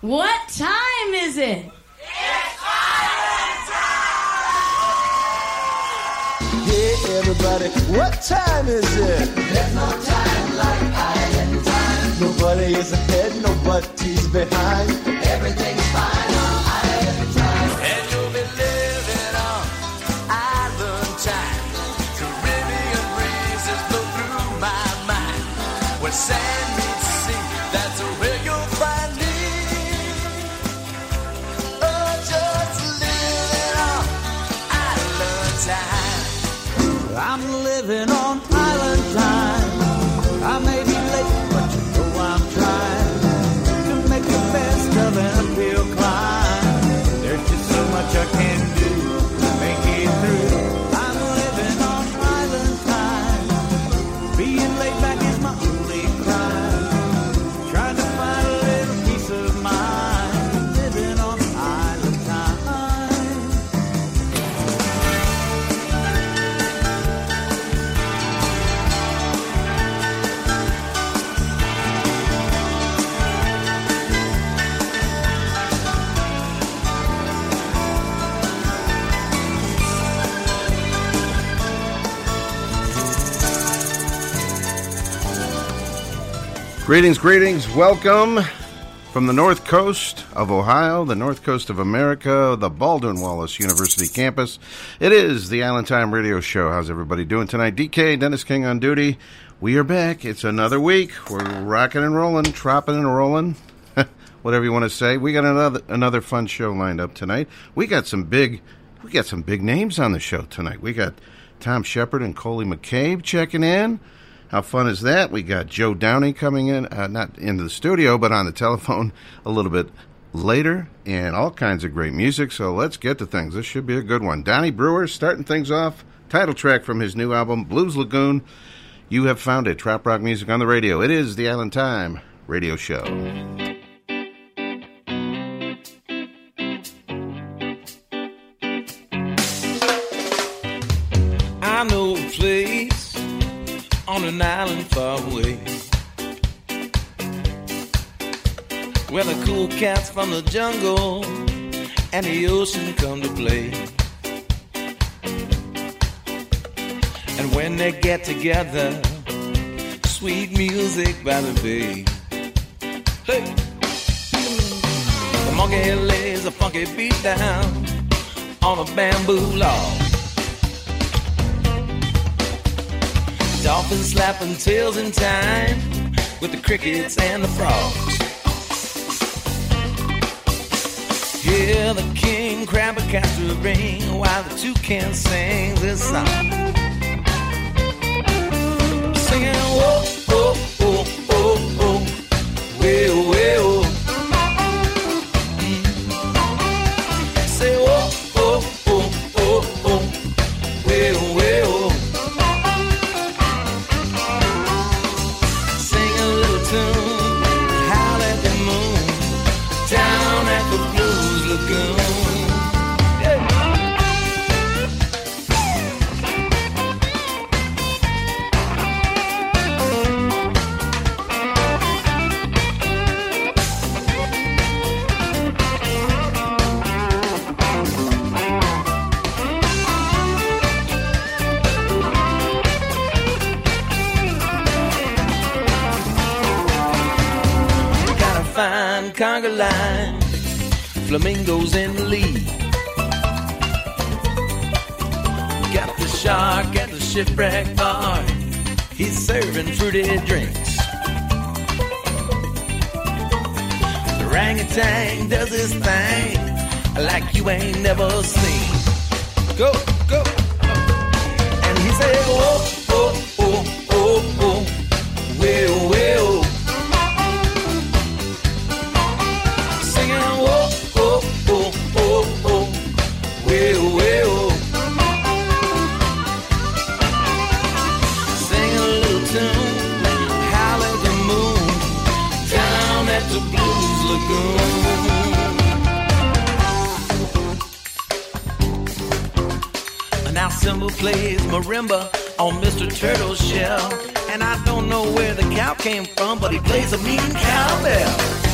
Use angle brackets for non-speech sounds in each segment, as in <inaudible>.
What time is it? It's violin time! Yeah, everybody, what time is it? There's no time like island time. Nobody is ahead, nobody's behind. Greetings, greetings. Welcome from the north coast of Ohio, the north coast of America, the Baldwin Wallace University campus. It is the Island Time Radio Show. How's everybody doing tonight? DK, Dennis King on duty. We are back. It's another week. We're rocking and rolling, tropping and rolling. <laughs> Whatever you want to say. We got another another fun show lined up tonight. We got some big we got some big names on the show tonight. We got Thom Shepherd and Coley McCabe checking in. How fun is that? We got Joe Downey coming in, uh, not into the studio, but on the telephone <laughs> a little bit later, and all kinds of great music. So let's get to things. This should be a good one. Donnie Brewer starting things off. Title track from his new album, Blues Lagoon. You have found it. Trop rock music on the radio. It is the Island Time radio show. Far away where the cool cats from the jungle and the ocean come to play. And when they get together, sweet music by the bay. Hey! The monkey lays a funky beat down on a bamboo log. Dolphins slapping tails in time with the crickets and the frogs. Hear the king crab a castor ring while the toucan sing this song. Singing whoa, whoa, whoa, whoa, whoa, way, way, flamingos in the. Got the shark at the shipwreck bar, he's serving fruity drinks. The orangutan does his thing like you ain't never seen. Go, go, Lagoon. Now Simba plays marimba on Mr. Turtle's shell, and I don't know where the cow came from, but he plays a mean cowbell.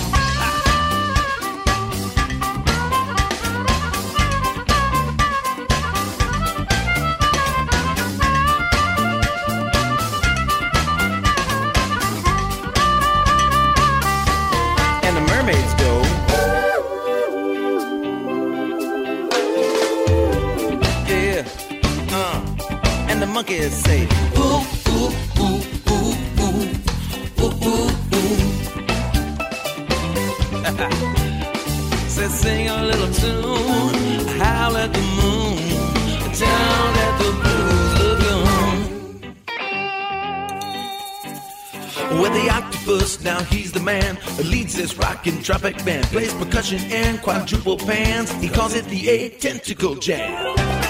rockin' tropic band. Plays percussion and quadruple pans. He calls it the eight tentacle jam.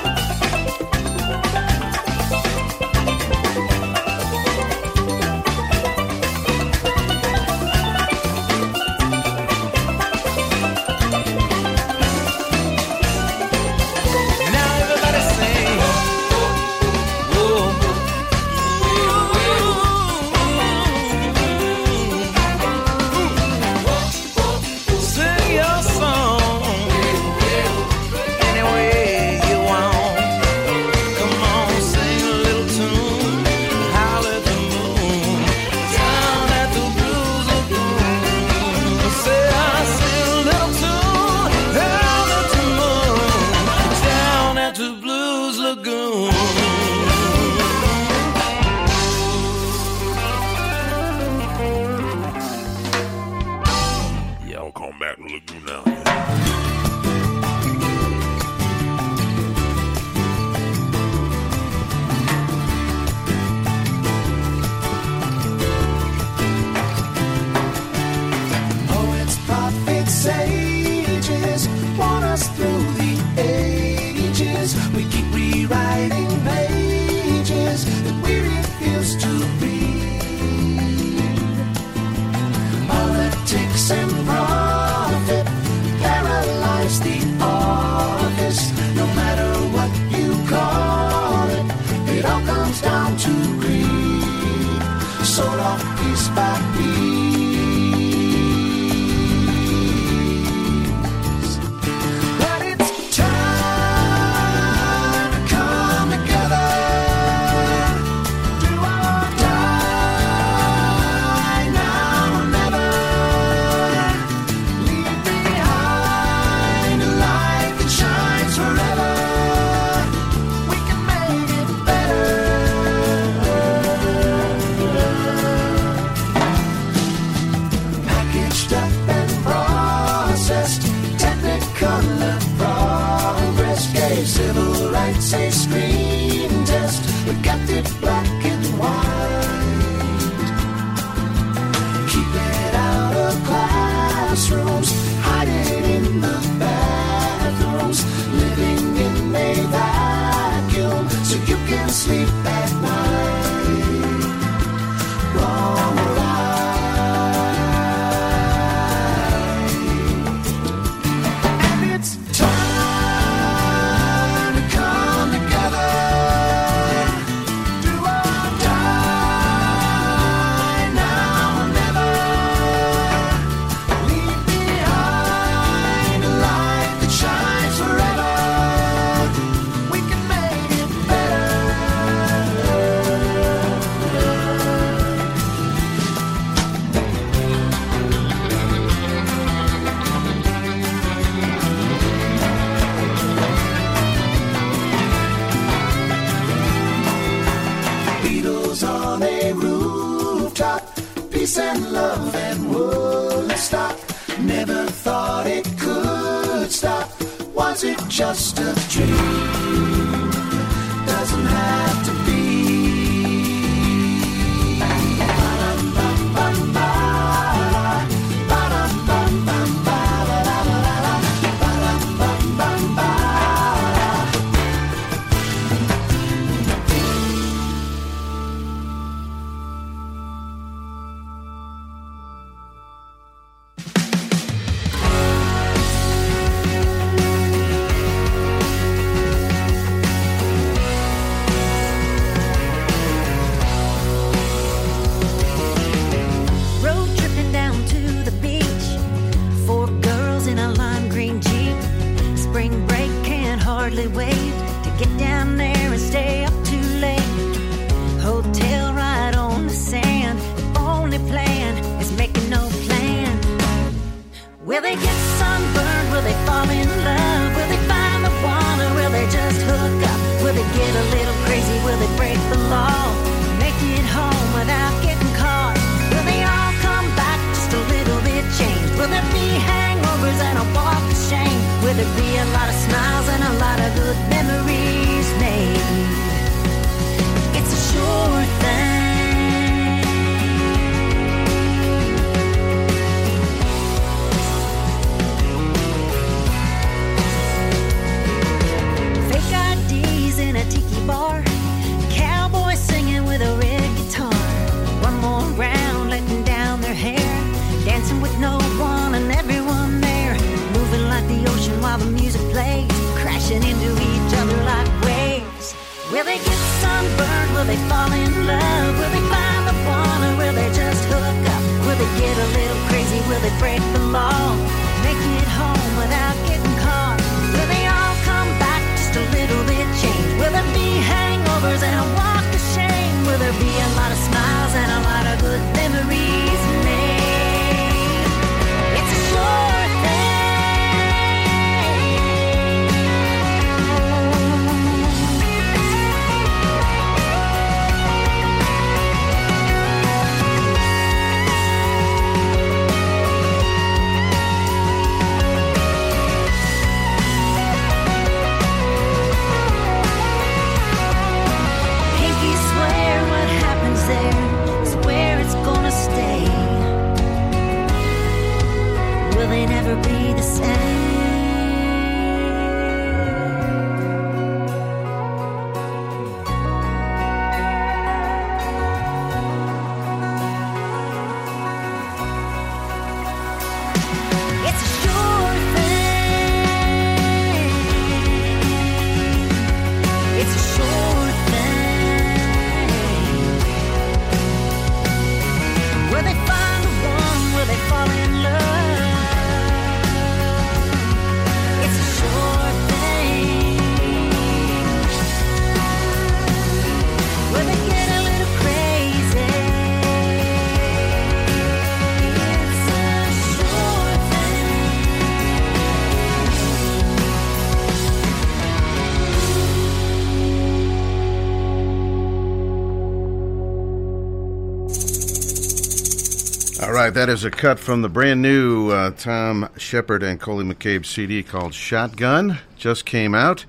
That is a cut from the brand new uh, Thom Shepherd and Coley McCabe CD called Shotgun. Just came out.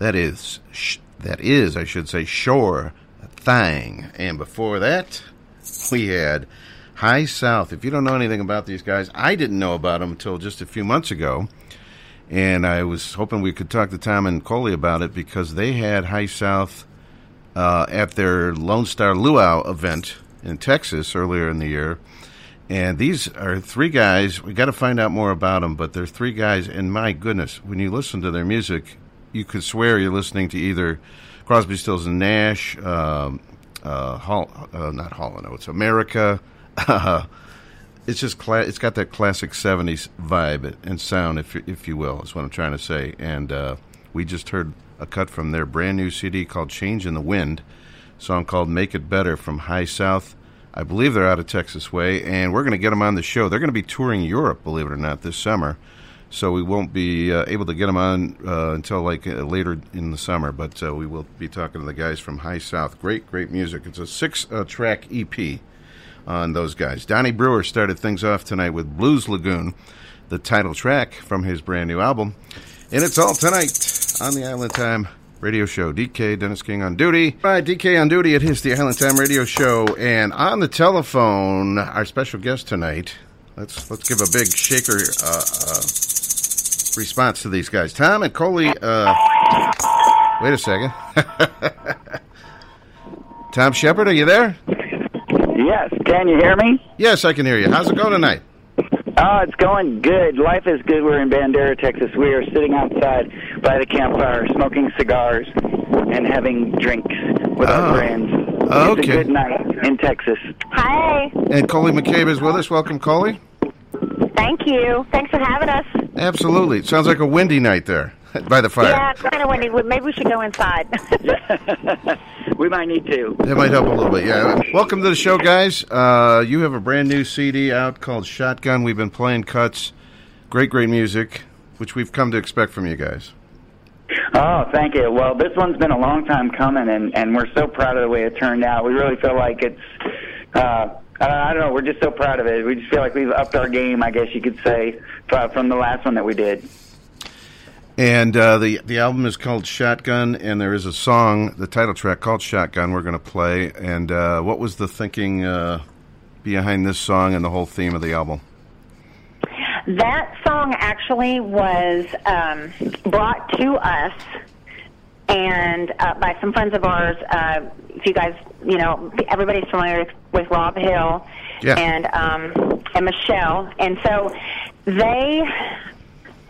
That is, sh- that is, I should say, Shore Thang. And before that, we had High South. If you don't know anything about these guys, I didn't know about them until just a few months ago. And I was hoping we could talk to Tom and Coley about it because they had High South uh, at their Lone Star Luau event in Texas earlier in the year. And these are three guys. We got to find out more about them, but they're three guys. And my goodness, when you listen to their music, you could swear you're listening to either Crosby, Stills and Nash, um, uh, Hall, uh, not Hall and Oates, America. <laughs> it's just cla- it's got that classic '70s vibe and sound, if if you will, is what I'm trying to say. And uh, we just heard a cut from their brand new CD called "Change in the Wind," song called "Make It Better" from High South. I believe they're out of Texas Way, and we're going to get them on the show. They're going to be touring Europe, believe it or not, this summer. So we won't be uh, able to get them on uh, until like uh, later in the summer, but uh, we will be talking to the guys from High South. Great, great music. It's a six-track EP on those guys. Donnie Brewer started things off tonight with Blues Lagoon, the title track from his brand new album, and it's all tonight on the Island Time Radio Show. DK Dennis King on duty. All right, DK on duty. It is the Island Time Radio Show, and on the telephone, our special guest tonight. Let's let's give a big shaker uh, uh, response to these guys. Tom and Coley. Uh, wait a second. <laughs> Thom Shepherd, are you there? Yes, can you hear me? Yes, I can hear you. How's it going tonight? Oh, it's going good. Life is good. We're in Bandera, Texas. We are sitting outside by the campfire, smoking cigars and having drinks with Oh. our friends. Oh, It's a good night in Texas. Hi. And Coley McCabe is with us. Welcome, Coley. Thank you. Thanks for having us. Absolutely. It sounds like a windy night there <laughs> by the fire. Yeah, it's kind of windy. Maybe we should go inside. <laughs> We might need to. That might help a little bit, yeah. Welcome to the show, guys. Uh, you have a brand new CD out called Shotgun. We've been playing cuts, Great, great music, which we've come to expect from you guys. Oh, thank you. Well, this one's been a long time coming, and and we're so proud of the way it turned out. We really feel like it's. Uh, I don't know. We're just so proud of it. We just feel like we've upped our game, I guess you could say, from the last one that we did. And uh, the the album is called Shotgun, and there is a song, the title track called Shotgun. We're going to play. And uh, what was the thinking uh, behind this song and the whole theme of the album? That song actually was um, brought to us and uh, by some friends of ours. Uh, if you guys, you know, everybody's familiar with, with Rob Hill Yeah. and um, and Michelle, and so they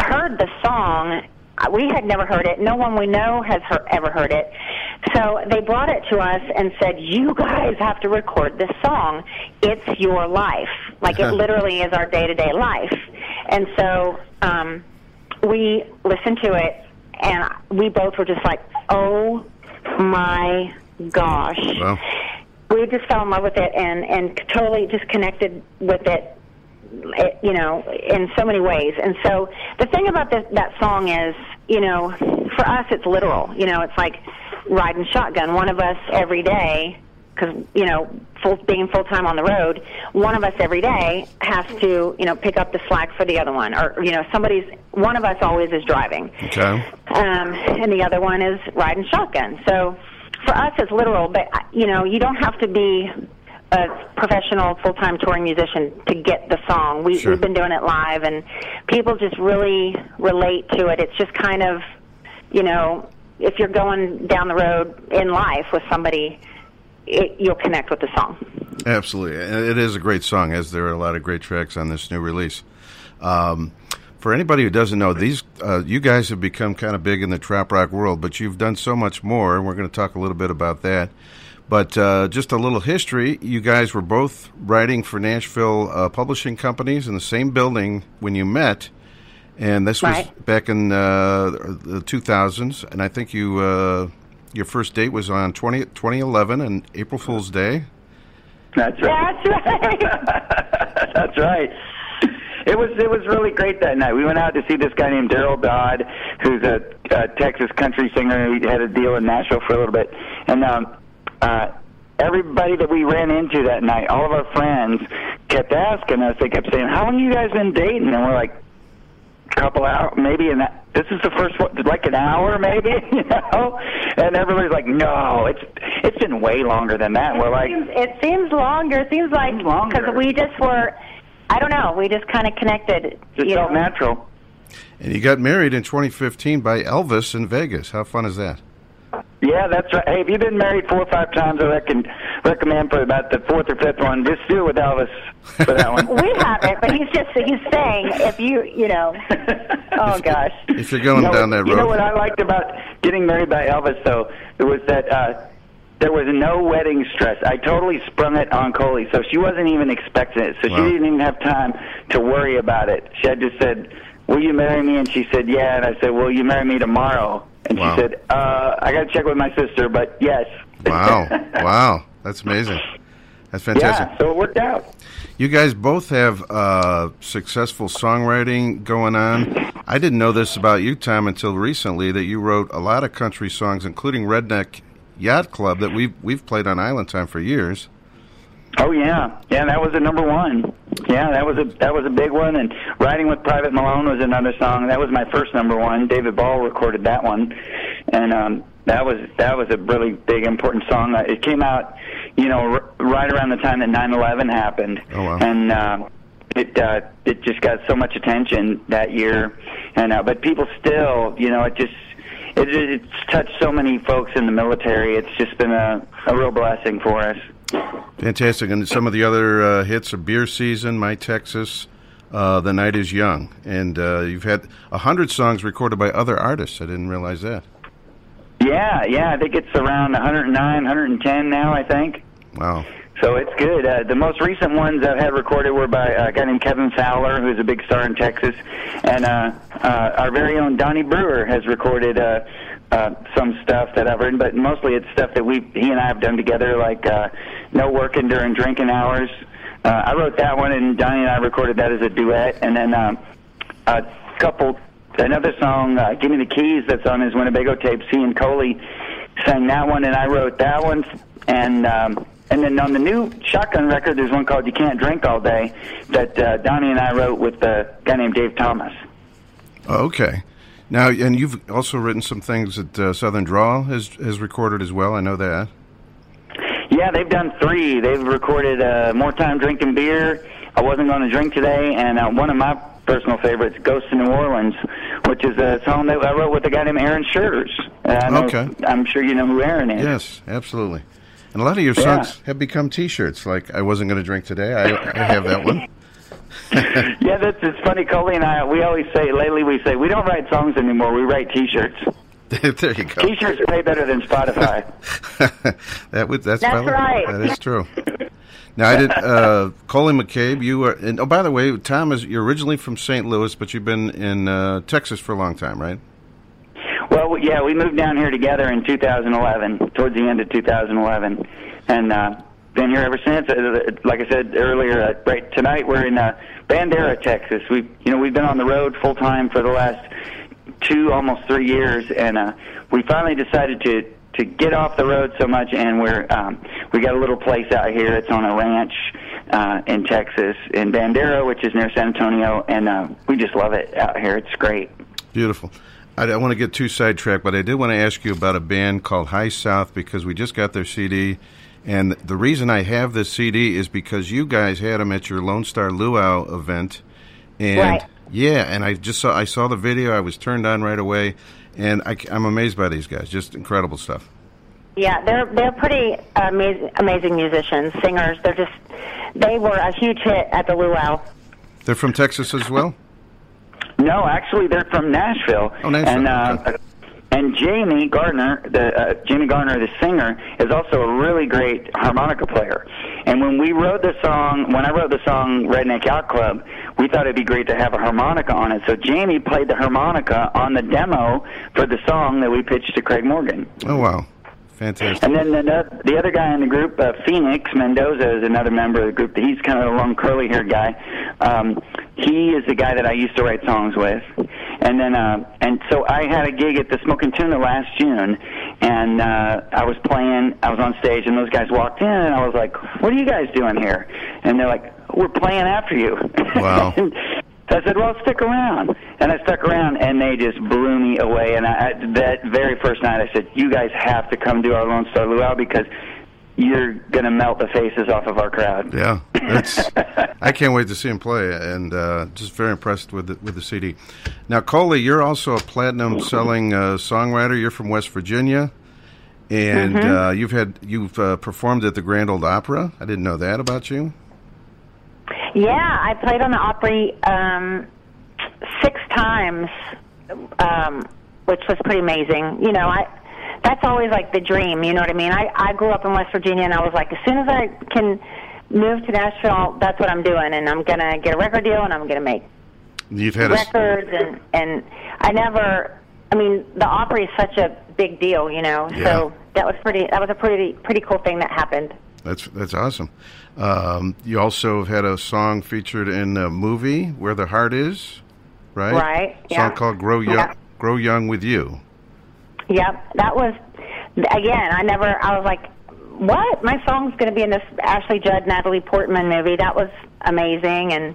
heard the song. Uh, We had never heard it. No one we know has ever heard it. So they brought it to us and said, "You guys have to record this song. It's your life. Like it <laughs> literally is our day-to-day life." And so um, we listened to it, and we both were just like, "Oh my gosh!" Well, we just fell in love with it and and totally just connected with it it, you know in so many ways. And so the thing about this, that song is you know for us it's literal. You know it's like riding shotgun. One of us every day because you know full being full time on the road one of us every day has to you know pick up the slack for the other one. Or you know somebody's one of us always is driving. Okay. um, and the other one is riding shotgun. So for us, it's literal, but you know, you don't have to be a professional full-time touring musician to get the song. We, Sure. We've been doing it live, and people just really relate to it. It's just kind of, you know, if you're going down the road in life with somebody, it, you'll connect with the song. Absolutely. It is a great song, as there are a lot of great tracks on this new release. Um, for anybody who doesn't know, these uh, you guys have become kind of big in the trop rock world, but you've done so much more, and we're going to talk a little bit about that. But uh, just a little history: you guys were both writing for Nashville uh, publishing companies in the same building when you met, and this was Right. back in uh, the 2000s. And I think you uh, your first date was on 20, 2011 and April Fool's Day. That's right. That's right. <laughs> That's right. It was it was really great that night. We went out to see this guy named Daryl Dodd, who's a, a Texas country singer. He had a deal in Nashville for a little bit, and um, uh, everybody that we ran into that night, all of our friends, kept asking us. They kept saying, "How long you guys been dating?" And we're like, "A couple hours, maybe." And that this is the first one, like an hour, maybe, <laughs> you know. And everybody's like, "No, it's it's been way longer than that." And we're like, seems, it seems longer. It seems like because we just were, I don't know, we just kind of connected. "Just felt know. natural." And you got married in 2015 by Elvis in Vegas. How fun is that? Yeah, that's right. Hey, if you've been married four or five times, I reckon recommend for about the fourth or fifth one, just do it with Elvis for that one. <laughs> we haven't, but he's just he's saying if you you know. <laughs> Oh gosh. If you're going You know, down that road. You know what I liked about getting married by Elvis, though, it was that uh, there was no wedding stress. I totally sprung it on Coley, so she wasn't even expecting it. So Wow. she didn't even have time to worry about it. She had just said, "Will you marry me?" And she said, "Yeah." And I said, "Will you marry me tomorrow?" And Wow. she said, uh, "I got to check with my sister, but yes." Wow. <laughs> wow. That's amazing. That's fantastic. Yeah, so it worked out. You guys both have uh, successful songwriting going on. I didn't know this about you, Tom, until recently that you wrote a lot of country songs, including Redneck Yacht Club, that we've, we've played on Island Time for years. Oh yeah, yeah, that was a number one. Yeah, that was a that was a big one. And riding with Private Malone was another song. That was my first number one. David Ball recorded that one, and um, that was that was a really big important song. Uh, It came out, you know, r- right around the time that 9/11 happened, Oh, wow. and uh, it uh, it just got so much attention that year. And uh, but people still, you know, it just. It, it, it's touched so many folks in the military. It's just been a, a real blessing for us. Fantastic. And some of the other uh, hits are Beer Season, My Texas, uh, The Night is Young. And uh, you've had 100 songs recorded by other artists. I didn't realize that. Yeah, yeah, I think it's around 109, 110 now, I think. Wow. So it's good. Uh, the most recent ones I've had recorded were by uh, a guy named Kevin Fowler, who's a big star in Texas, and uh, uh, our very own Donnie Brewer has recorded uh, uh, some stuff that I've written, but mostly it's stuff that we he and I have done together, like uh, No Working During Drinking Hours. Uh, I wrote that one, and Donnie and I recorded that as a duet, and then. Um, a couple, another song, uh, "Give Me the Keys," that's on his Winnebago tapes. He and Coley sang that one, and I wrote that one. And um, and then on the new Shotgun record, there's one called "You Can't Drink All Day" that uh, Donnie and I wrote with a guy named Dave Thomas. Oh, okay. Now, and you've also written some things that uh, Southern Draw has has recorded as well. I know that. Yeah, they've done three. They've recorded uh, "More Time Drinking Beer," "I Wasn't Going to Drink Today," and uh, one of my personal favorites, Ghost in New Orleans," which is a song that I wrote with a guy named Aaron Schurz. Uh, know- Okay. I'm sure you know who Aaron is. Yes, absolutely. And a lot of your Yeah. songs have become T-shirts. Like I wasn't going to drink today. I, I have that one. <laughs> <laughs> yeah, that's it's funny. Coley and I, we always say lately, we say we don't write songs anymore. We write T-shirts. <laughs> there you go. T-shirts pay better than Spotify. <laughs> that would that's, That's right. That is true. Now I did. Uh, Coley McCabe, you are. And, oh, by the way, Tom is. You're originally from St. Louis, but you've been in uh, Texas for a long time, right? Well, yeah, we moved down here together in 2011, towards the end of 2011, and uh, been here ever since. Uh, Like I said earlier, uh, right tonight we're in uh, Bandera, Texas. We, you know, we've been on the road full time for the last two, almost three years, and uh, we finally decided to to get off the road so much, and we're um, we got a little place out here. It's on a ranch uh, in Texas, in Bandera, which is near San Antonio, and uh, we just love it out here. It's great. Beautiful. I don't want to get too sidetracked, but I did want to ask you about a band called High South because we just got their CD, and the reason I have this CD is because you guys had them at your Lone Star Luau event, and Right. Yeah, and I just saw I saw the video, I was turned on right away, and I, am amazed by these guys, just incredible stuff. Yeah, they're they're pretty amazing, amazing musicians, singers. They're just they were a huge hit at the Luau. They're from Texas as well. No, actually, they're from Nashville. Oh, Nashville, And uh, and Jamey Garner, the uh, Jamey Garner, the singer, is also a really great harmonica player. And when we wrote the song, when I wrote the song Redneck Yacht Club, we thought it'd be great to have a harmonica on it. So Jamie played the harmonica on the demo for the song that we pitched to Craig Morgan. Oh wow, fantastic! And then the, the other guy in the group, uh, Phoenix Mendoza, is another member of the group. He's kind of a long, curly-haired guy. Um, he is the guy that I used to write songs with. And then, uh, and so I had a gig at the Smoking Tuna last June, and uh, I was playing. I was on stage, and those guys walked in, and I was like, "What are you guys doing here?" And they're like, "We're playing after you." Wow. <laughs> So I said, "Well, stick around," and I stuck around, and they just blew me away. And I, I- that very first night, I said, "You guys have to come do our Lone Star Luau because you're going to melt the faces off of our crowd." Yeah, that's. <laughs> I can't wait to see him play, and uh, just very impressed with the, with the CD. Now, Coley, you're also a platinum selling uh, songwriter. You're from West Virginia, and Mhm. uh, you've had you've uh, performed at the Grand Ole Opry. I didn't know that about you. Yeah, I played on the Opry um, six times, um, which was pretty amazing. You know, I that's always like the dream. You know what I mean? I I grew up in West Virginia, and I was like, as soon as I can move to Nashville, that's what I'm doing, and I'm gonna get a record deal, and I'm gonna make You've had a records, and and I never. I mean, the Opry is such a big deal, you know. Yeah. So that was pretty. That was a pretty pretty cool thing that happened. that's that's awesome. Um, you also have had a song featured in a movie where the heart is, right? Right, Song yeah. called "Grow Young." Yeah. Grow young with you. Yep, that was again. I never. I was like, "What? My song's going to be in this Ashley Judd, Natalie Portman movie." That was amazing, and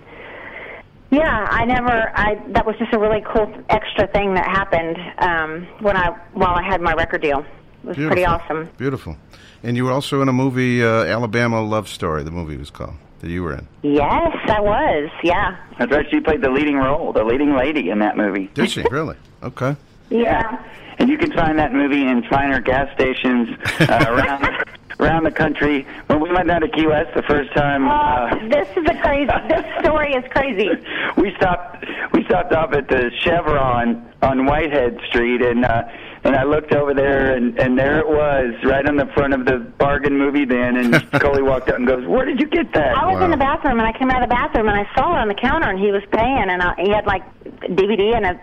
yeah, I never. I that was just a really cool extra thing that happened um, when I while I had my record deal. It was pretty awesome. Beautiful. And you were also in a movie, uh, Alabama Love Story. The movie was called that you were in. Yes, I was. Yeah, That's right. She played the leading role, the leading lady in that movie. Did she <laughs> really? Okay. yeah. And you can find that movie in finer gas stations uh, <laughs> around around the country. When we went down to Key West the first time, uh, Oh, this is a crazy. this story is crazy. <laughs> we stopped we stopped off at the Chevron on Whitehead Street, and uh, and I looked over there, and and there it was, right on the front of the bargain movie bin. And <laughs> Coley walked up and goes, "Where did you get that?" I was in the bathroom and I came out of the bathroom and I saw it on the counter and he was paying and I, he had like DVD and a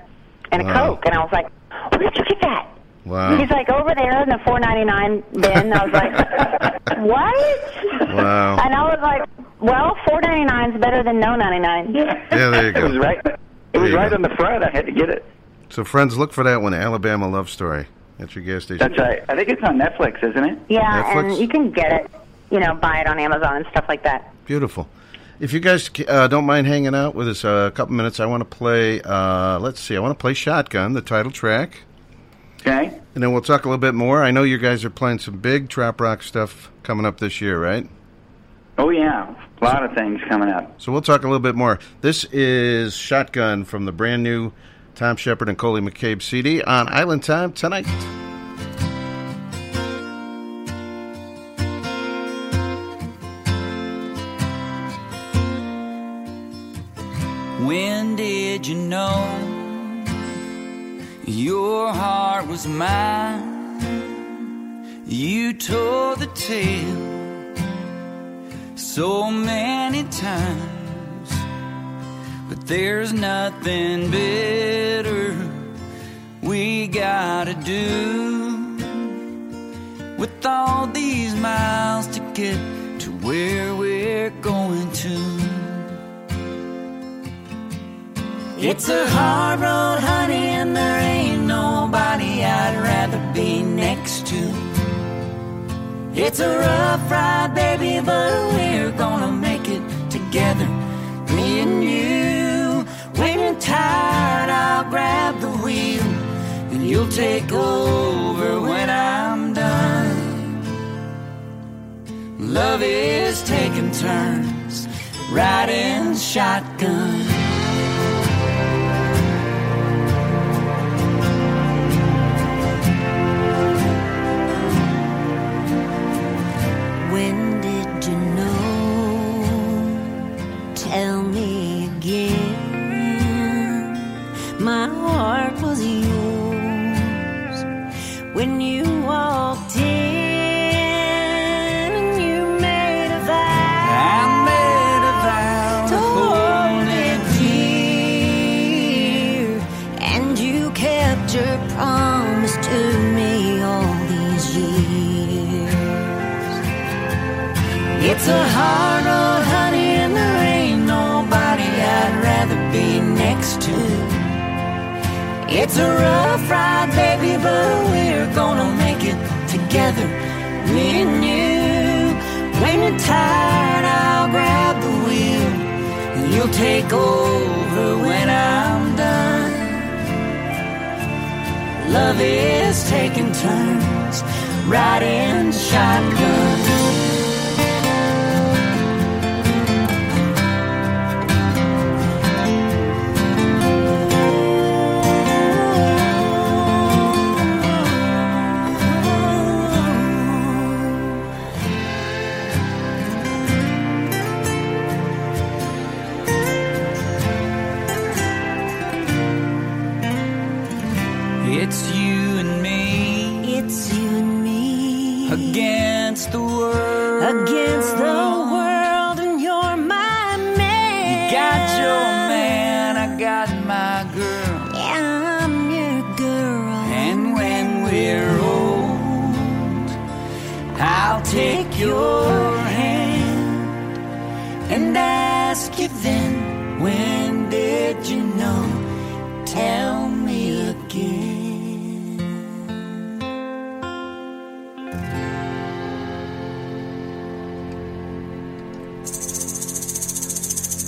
and a Wow. coke and I was like, where did you get that? Wow. He's like over there in the four ninety nine bin. I was like, <laughs> what? Wow. And I was like, well, 4.99 is better than no ninety nine. Yeah, there you go. It was right. It was There you right go. on the front. I had to get it. So, friends, look for that one, Alabama Love Story. That's your gas station. That's right. I think it's on Netflix, isn't it? Yeah, Netflix? and you can get it, you know, buy it on Amazon and stuff like that. Beautiful. If you guys uh, don't mind hanging out with us uh, a couple minutes, I want to play. Uh, let's see. I want to play "Shotgun," the title track, Okay. and then we'll talk a little bit more. I know you guys are playing some big trop rock stuff coming up this year, right? Oh yeah, a lot of things coming up. So we'll talk a little bit more. This is "Shotgun" from the brand new Thom Shepherd and Coley McCabe CD on Island Time tonight. When did you know your heart was mine? You told the tale so many times, but there's nothing better we gotta do with all these miles to get to where we're going to. It's a hard road, honey, and there ain't nobody I'd rather be next to. It's a rough ride, baby, but we're gonna make it together, me and you. When you're tired, I'll grab the wheel, and you'll take over when I'm done. Love is taking turns, riding shotgun. Heart was yours when you walked in and you made a vow. I made a vow to hold it dear, and you kept your promise to me all these years. It's a hard road, It's a rough ride, baby, but we're gonna make it together, me and you. When you're tired, I'll grab the wheel, and you'll take over when I'm done. Love is taking turns, riding shotgun.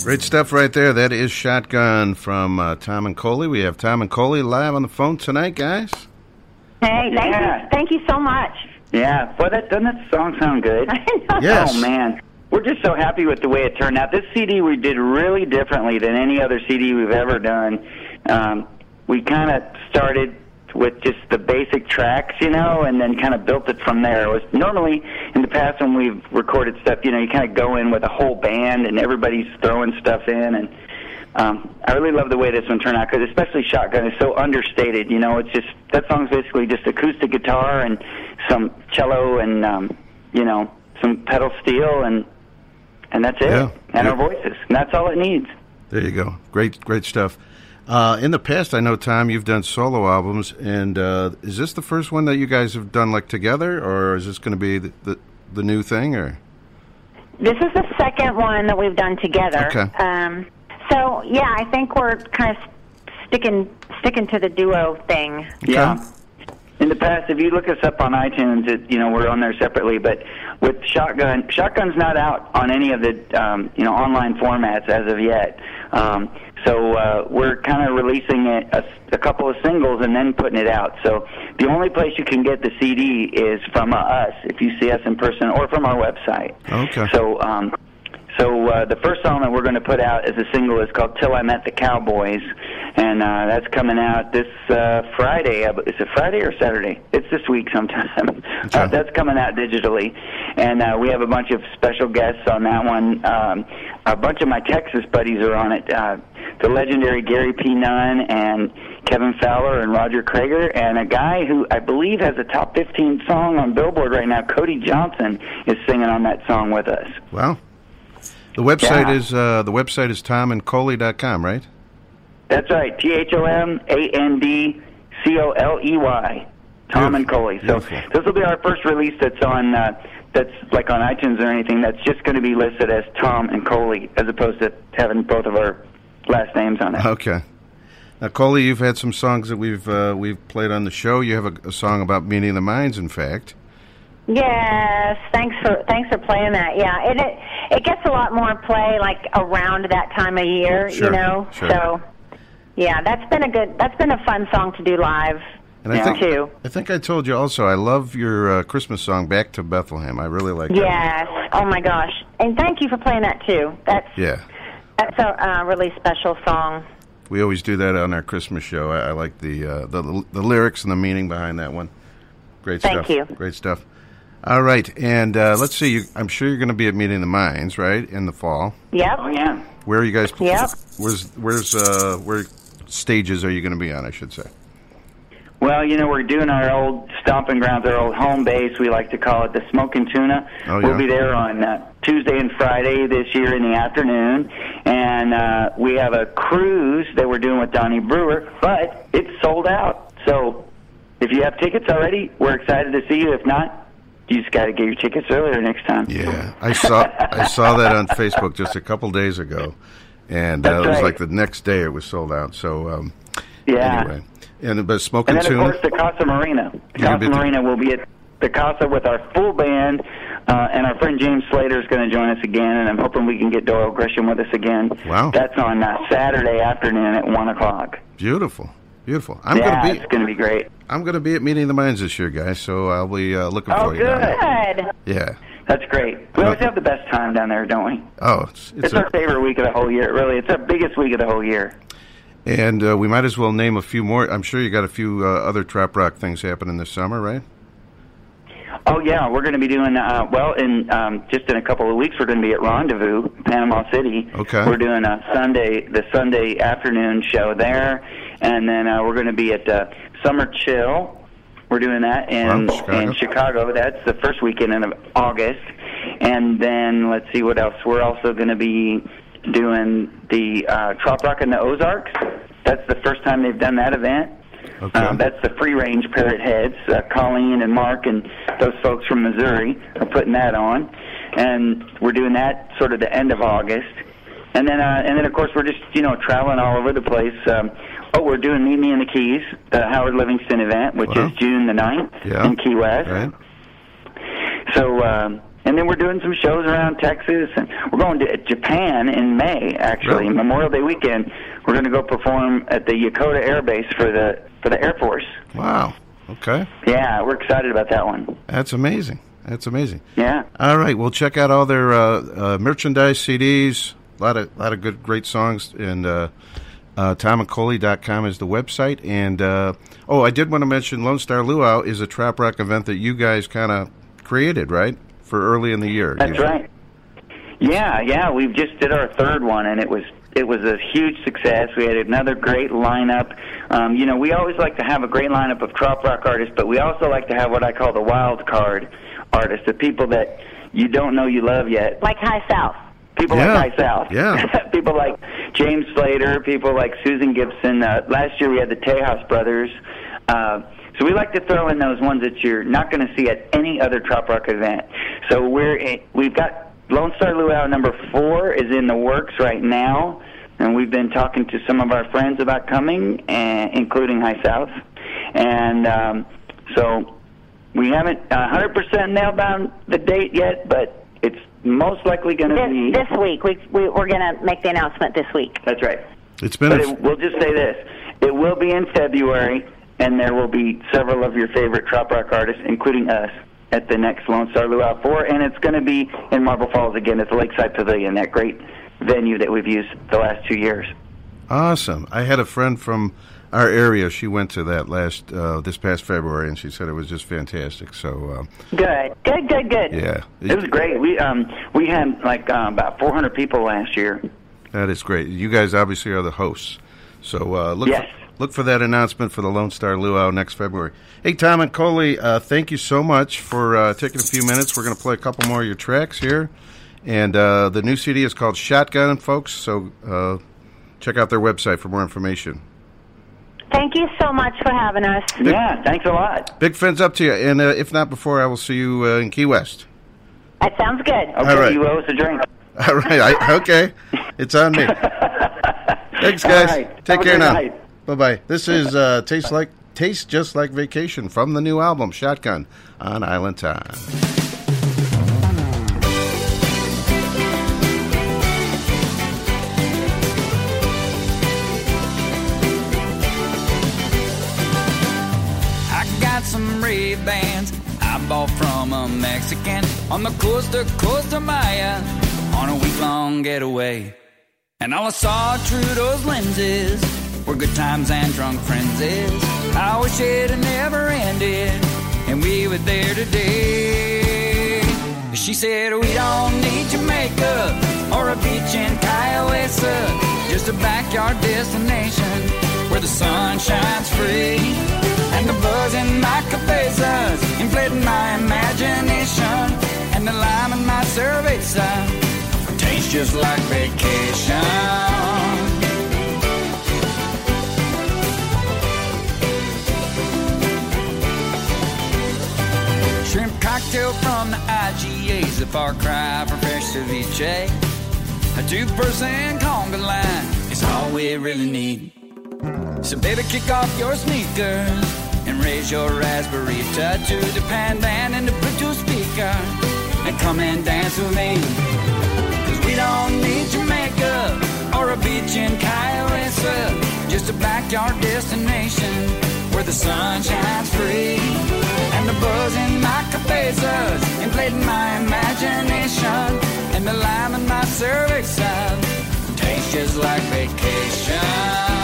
Great stuff right there. That is Shotgun from uh, Tom and Coley. We have Tom and Coley live on the phone tonight, guys. Hey, thank Yeah. you, thank you so much. Yeah, well, that doesn't that song sound good? <laughs> Yes. Oh man, we're just so happy with the way it turned out. This CD we did really differently than any other CD we've ever done. Um, we kind of started with just the basic tracks, you know, and then kind of built it from there. It was normally in the past when we've recorded stuff, you know, you kind of go in with a whole band and everybody's throwing stuff in and. Um, I really love the way this one turned out because especially Shotgun is so understated. You know, it's just that song's basically just acoustic guitar and some cello and um, you know some pedal steel and and that's it. Yeah. And Yeah. our voices, and that's all it needs. There you go. Great, great stuff. Uh, in the past, I know Tom, you've done solo albums, and uh, is this the first one that you guys have done like together, or is this going to be the, the the new thing? Or This is the second one that we've done together. Okay. Um, so yeah, I think we're kind of sticking sticking to the duo thing. Yeah. In the past, if you look us up on iTunes, it, you know we're on there separately. But with Shotgun, Shotgun's not out on any of the um, you know online formats as of yet. Um, so uh, we're kind of releasing it, a, a couple of singles and then putting it out. So the only place you can get the CD is from uh, us if you see us in person or from our website. Okay. So um, so uh, the first song that we're going to put out as a single is called "Till I Met the Cowboys," and uh, that's coming out this uh, Friday. Is it Friday or Saturday? It's this week sometime. Uh, that's coming out digitally, and uh, we have a bunch of special guests on that one. Um, a bunch of my Texas buddies are on it. Uh, the legendary Gary P. Nunn and Kevin Fowler and Roger Creager, and a guy who I believe has a top 15 song on Billboard right now, Cody Johnson, is singing on that song with us. Wow. The website Yeah. is uh, the website is thomandcoley.com, right? That's right. T H O M A N D C O L E Y. Thom and Coley. So this will be our first release that's on uh, that's like on iTunes or anything. That's just going to be listed as Thom and Coley, as opposed to having both of our last names on it. Okay. Now, Coley, you've had some songs that we've uh, we've played on the show. You have a, a song about meeting the minds, in fact. Yes, thanks for thanks for playing that. Yeah, and it it gets a lot more play like around that time of year, Sure, you know. sure. So, yeah, that's been a good that's been a fun song to do live. And I think too. I think I told you also. I love your uh, Christmas song, "Back to Bethlehem." I really like that. Yes. Oh my gosh. And thank you for playing that too. That's Yeah, that's a uh, really special song. we always do that on our Christmas show. I, I like the, uh, the the lyrics and the meaning behind that one. Great Thank stuff. you. Great stuff. All right, and uh, let's see. You, I'm sure you're going to be at Meeting the Minds, right, in the fall. Yep. Oh yeah. Where are you guys? Yep. Where's where's uh, where stages are you going to be on? I should say. Well, you know, we're doing our old stomping grounds, our old home base. We like to call it the Smoking Tuna. Oh, yeah. We'll be there on uh, Tuesday and Friday this year in the afternoon, and uh, we have a cruise that we're doing with Donny Brewer, but it's sold out. So, if you have tickets already, we're excited to see you. If not, you just got to get your tickets earlier next time. Yeah, I saw I saw that on Facebook just a couple days ago, and uh, it was like the next day it was sold out. So um, Yeah. anyway, and but smoking And then, of course, the Casa Marina. The Casa Marina will be at the Casa with our full band, uh, and our friend James Slater is going to join us again, and I'm hoping we can get Doyle Grisham with us again. Wow. That's on uh, Saturday afternoon at 1 o'clock. Beautiful, beautiful. I'm yeah, gonna be it's going to be great. I'm gonna be at Meeting the Minds this year, guys. So I'll be uh, looking Oh, for you. down there. Good. Yeah. That's great. We always have the best time down there, don't we? Oh, it's, It's, it's our favorite week of the whole year, really. It's our biggest week of the whole year. and uh, we might as well name a few more. I'm sure you got a few uh, other trop rock things happening this summer, right? Oh yeah, we're going to be doing uh, well in um, just in a couple of weeks. We're going to be at Rendezvous, Panama City. Okay. We're doing a Sunday, the Sunday afternoon show there, and then uh, we're going to be at uh, Summer Chill. We're doing that in Chicago. in Chicago. That's the first weekend of August, and then let's see what else. We're also going to be doing the uh, Trop Rock in the Ozarks. That's the first time they've done that event. Okay. Um, that's the free range parrot heads. Uh, Colleen and Mark and those folks from Missouri are putting that on, and we're doing that sort of the end of August, and then uh, and then of course we're just you know traveling all over the place. Um, oh, we're doing Meet Me in the Keys, the Howard Livingston event, which Wow. is June the 9th Yeah. in Key West. Right. So, um, and then we're doing some shows around Texas, and we're going to Japan in May. Actually, Really? Memorial Day weekend, we're going to go perform at the Yokota Air Base for the for the Air Force. Wow. Okay. Yeah, we're excited about that one. That's amazing. That's amazing. Yeah. All right, well, check out all their uh, uh, merchandise, CDs, a lot of lot of good, great songs, and uh, uh, ThomandColey.com is the website. And uh, oh, I did want to mention Lone Star Luau is a trop rock event that you guys kind of created, right, for early in the year. That's right. Yeah, yeah, we've just did our third one, and it was it was a huge success. We had another great lineup. Um, you know, we always like to have a great lineup of trop rock artists, but we also like to have what I call the wild card artists, the people that you don't know you love yet. Like High South. People Yeah. like High South. Yeah. <laughs> people like James Slater, people like Susan Gibson. Uh, last year we had the Tejas brothers. Uh, so we like to throw in those ones that you're not going to see at any other trop rock event. So we're in, we've got Lone Star Luau number four is in the works right now. and we've been talking to some of our friends about coming, and, including High South, and um, so we haven't uh, 100% nailed down the date yet, but it's most likely going to be This, this week, we, we we're going to make the announcement this week. That's right. It's been But a, it, we'll just say this: it will be in February, and there will be several of your favorite trop rock artists, including us, at the next Lone Star Luau Four, and it's going to be in Marble Falls again at the Lakeside Pavilion, that great venue that we've used the last two years. awesome. I had a friend from our area. She went to that last uh, this past February, and she said it was just fantastic. So uh, Good, good, good, good. yeah, It was great. We um we had like uh, about 400 people last year. That is great. You guys obviously are the hosts, so uh, look Yes. For, look for that announcement for the Lone Star Luau next February. Hey, Thom and Coley, uh, thank you so much for uh, taking a few minutes. We're going to play a couple more of your tracks here, and uh, the new CD is called Shotgun, folks. So uh, check out their website for more information. Thank you so much for having us. Yeah, thanks a lot. Big fins up to you, and uh, if not before, I will see you uh, in Key West. That sounds good. Okay, All right. you owe us a drink. All right, I, okay, it's on me. <laughs> Thanks, guys. right. Take Have care now. night. Bye bye. This is uh, like taste just like vacation from the new album Shotgun on Island Time. I got some Ray Bans I bought from a Mexican on the coast of Costa Maya on a week long getaway. And all I saw through those lenses were good times and drunk friends. I wish it had never ended and we were there today. She said, We don't need Jamaica or a beach in Kiowa, just a backyard destination where the sun shines free. And the buzz in my cabezas inflating my imagination. And the lime in my cerveza tastes just like vacation. Cocktail from the IGA's a far cry from fresh ceviche. A two-person conga line is all we really need. So baby, kick off your sneakers and raise your raspberry to the pan pandan and the Bluetooth speaker and come and dance with me. Cause we don't need Jamaica or a beach in Kiowa, just a backyard destination where the sun shines free. The buzz in my cabezas inflating my imagination and the lime in my cervix tastes just like vacation.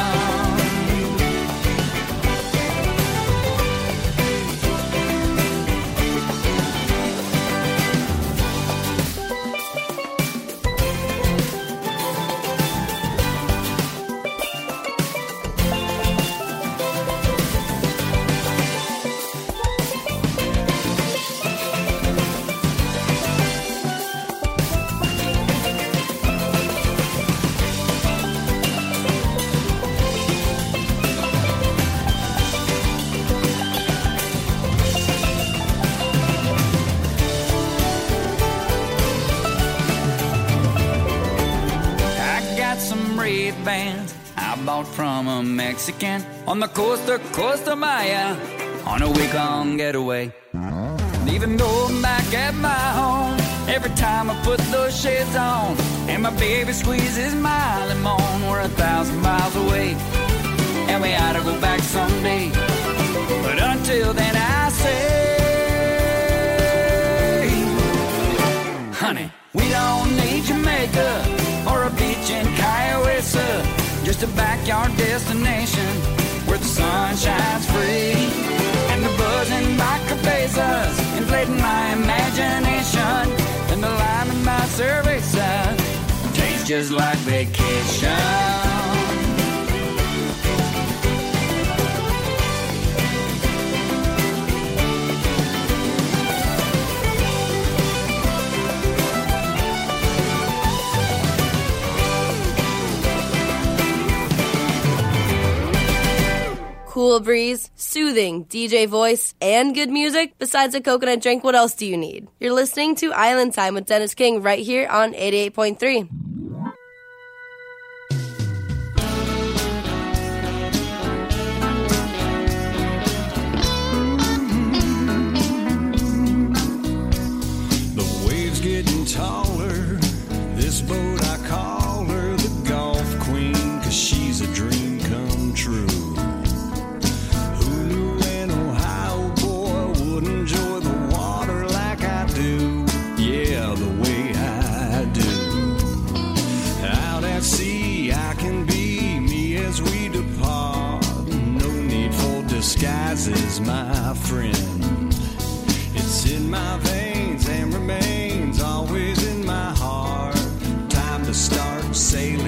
Bought from a Mexican on the coast of Costa Maya on a week long getaway. And even though I'm back at my home, every time I put those shades on and my baby squeezes my limon, we're a thousand miles away. And we ought to go back someday. But until then, I say, honey, we don't need Jamaica or a beach in Kiowa, just a backyard destination where the sun shines free and the buzz in my cabezas inflating my imagination and the lime in my cerveza tastes just like vacation. cool breeze, soothing DJ voice, and good music, besides a coconut drink, what else do you need? You're listening to Island Time with Dennis King right here on 88.3. The waves getting taller, this boat I call. Disguises my friend. It's in my veins and remains always in my heart. Time to start sailing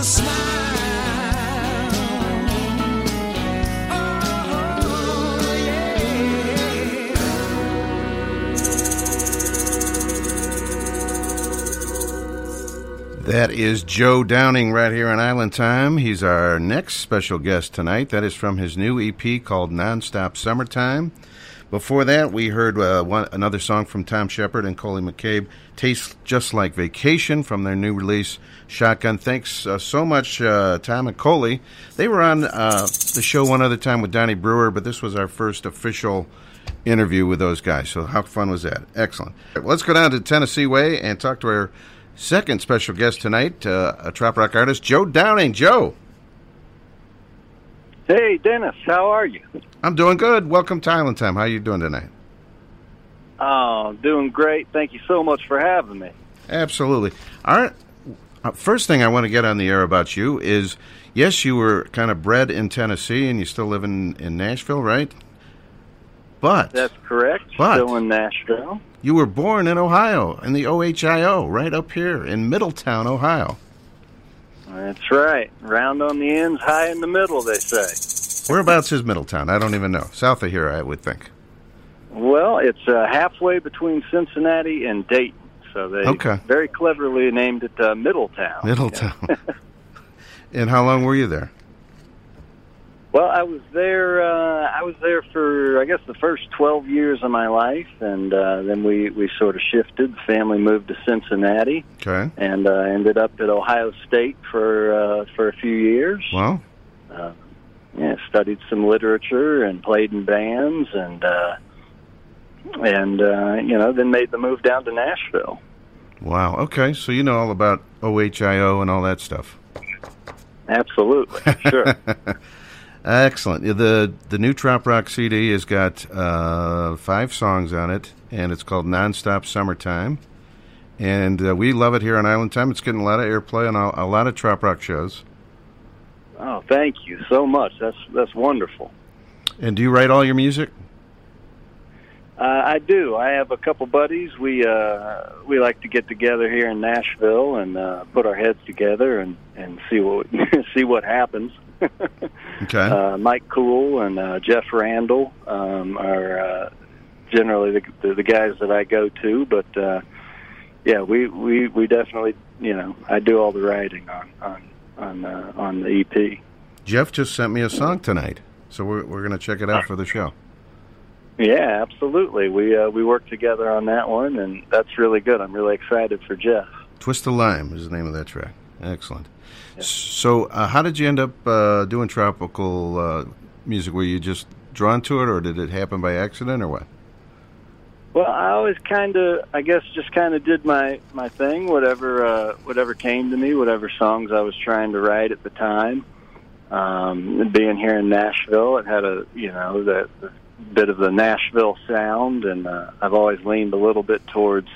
Oh, that is Joe Downing right here on Island Time. He's our next special guest tonight. That is from his new EP called Nonstop Summertime. Before that, we heard uh, one, another song from Thom Shepherd and Coley McCabe, Tastes Just Like Vacation from their new release, Shotgun. Thanks uh, so much, uh, Thom and Coley. They were on uh, the show one other time with Donny Brewer, but this was our first official interview with those guys. So, how fun was that? Excellent. Let's go down to Tennessee Way and talk to our second special guest tonight, uh, a trop rock artist, Joe Downing. Joe. Hey, Dennis, how are you? I'm doing good. Welcome to Island Time. How are you doing tonight? Oh, doing great. Thank you so much for having me. Absolutely. All right. Uh, first thing I want to get on the air about you is yes, you were kind of bred in Tennessee and you still live in, in Nashville, right? But That's correct. But- Still in Nashville. you were born in Ohio, in the OHIO, right up here in Middletown, Ohio. That's right. Round on the ends, high in the middle, they say. Whereabouts is Middletown? I don't even know. South of here, I would think. Well, it's uh, halfway between Cincinnati and Dayton. So they Okay. very cleverly named it uh, Middletown. Middletown. <laughs> and how long were you there? Well, I was there. Uh, I was there for I guess the first twelve years of my life, and uh, then we we sort of shifted. The family moved to Cincinnati, Okay. and uh, ended up at Ohio State for uh, for a few years. Well, Uh, yeah, studied some literature and played in bands, and uh, and uh, you know then made the move down to Nashville. wow. Okay. So you know all about OHIO and all that stuff. Absolutely, sure. <laughs> Excellent. The the new Trop Rock CD has got uh, five songs on it, and it's called Nonstop Summertime. And uh, we love it here on Island Time. It's getting a lot of airplay on a, a lot of Trop Rock shows. Oh, thank you so much. That's that's wonderful. And do you write all your music? Uh, I do. I have a couple buddies. We uh, we like to get together here in Nashville and uh, put our heads together and, and see what <laughs> see what happens. Okay. <laughs> Uh, Mike Cool and uh, Jeff Randall um, are uh, generally the, the the guys that I go to. But uh, yeah, we, we we definitely you know I do all the writing on on on uh, on the EP. Jeff just sent me a song tonight, so we're we're going to check it out for the show. Yeah, absolutely. We uh, we worked together on that one, and that's really good. I'm really excited for Jeff. Twist of Lime is the name of that track. Excellent. So, uh, how did you end up uh, doing tropical uh, music? Were you just drawn to it, or did it happen by accident, or what? Well, I always kind of, I guess, just kind of did my my thing, whatever uh, whatever came to me, whatever songs I was trying to write at the time. Um, being here in Nashville, it had a you know the bit of the Nashville sound, and uh, I've always leaned a little bit towards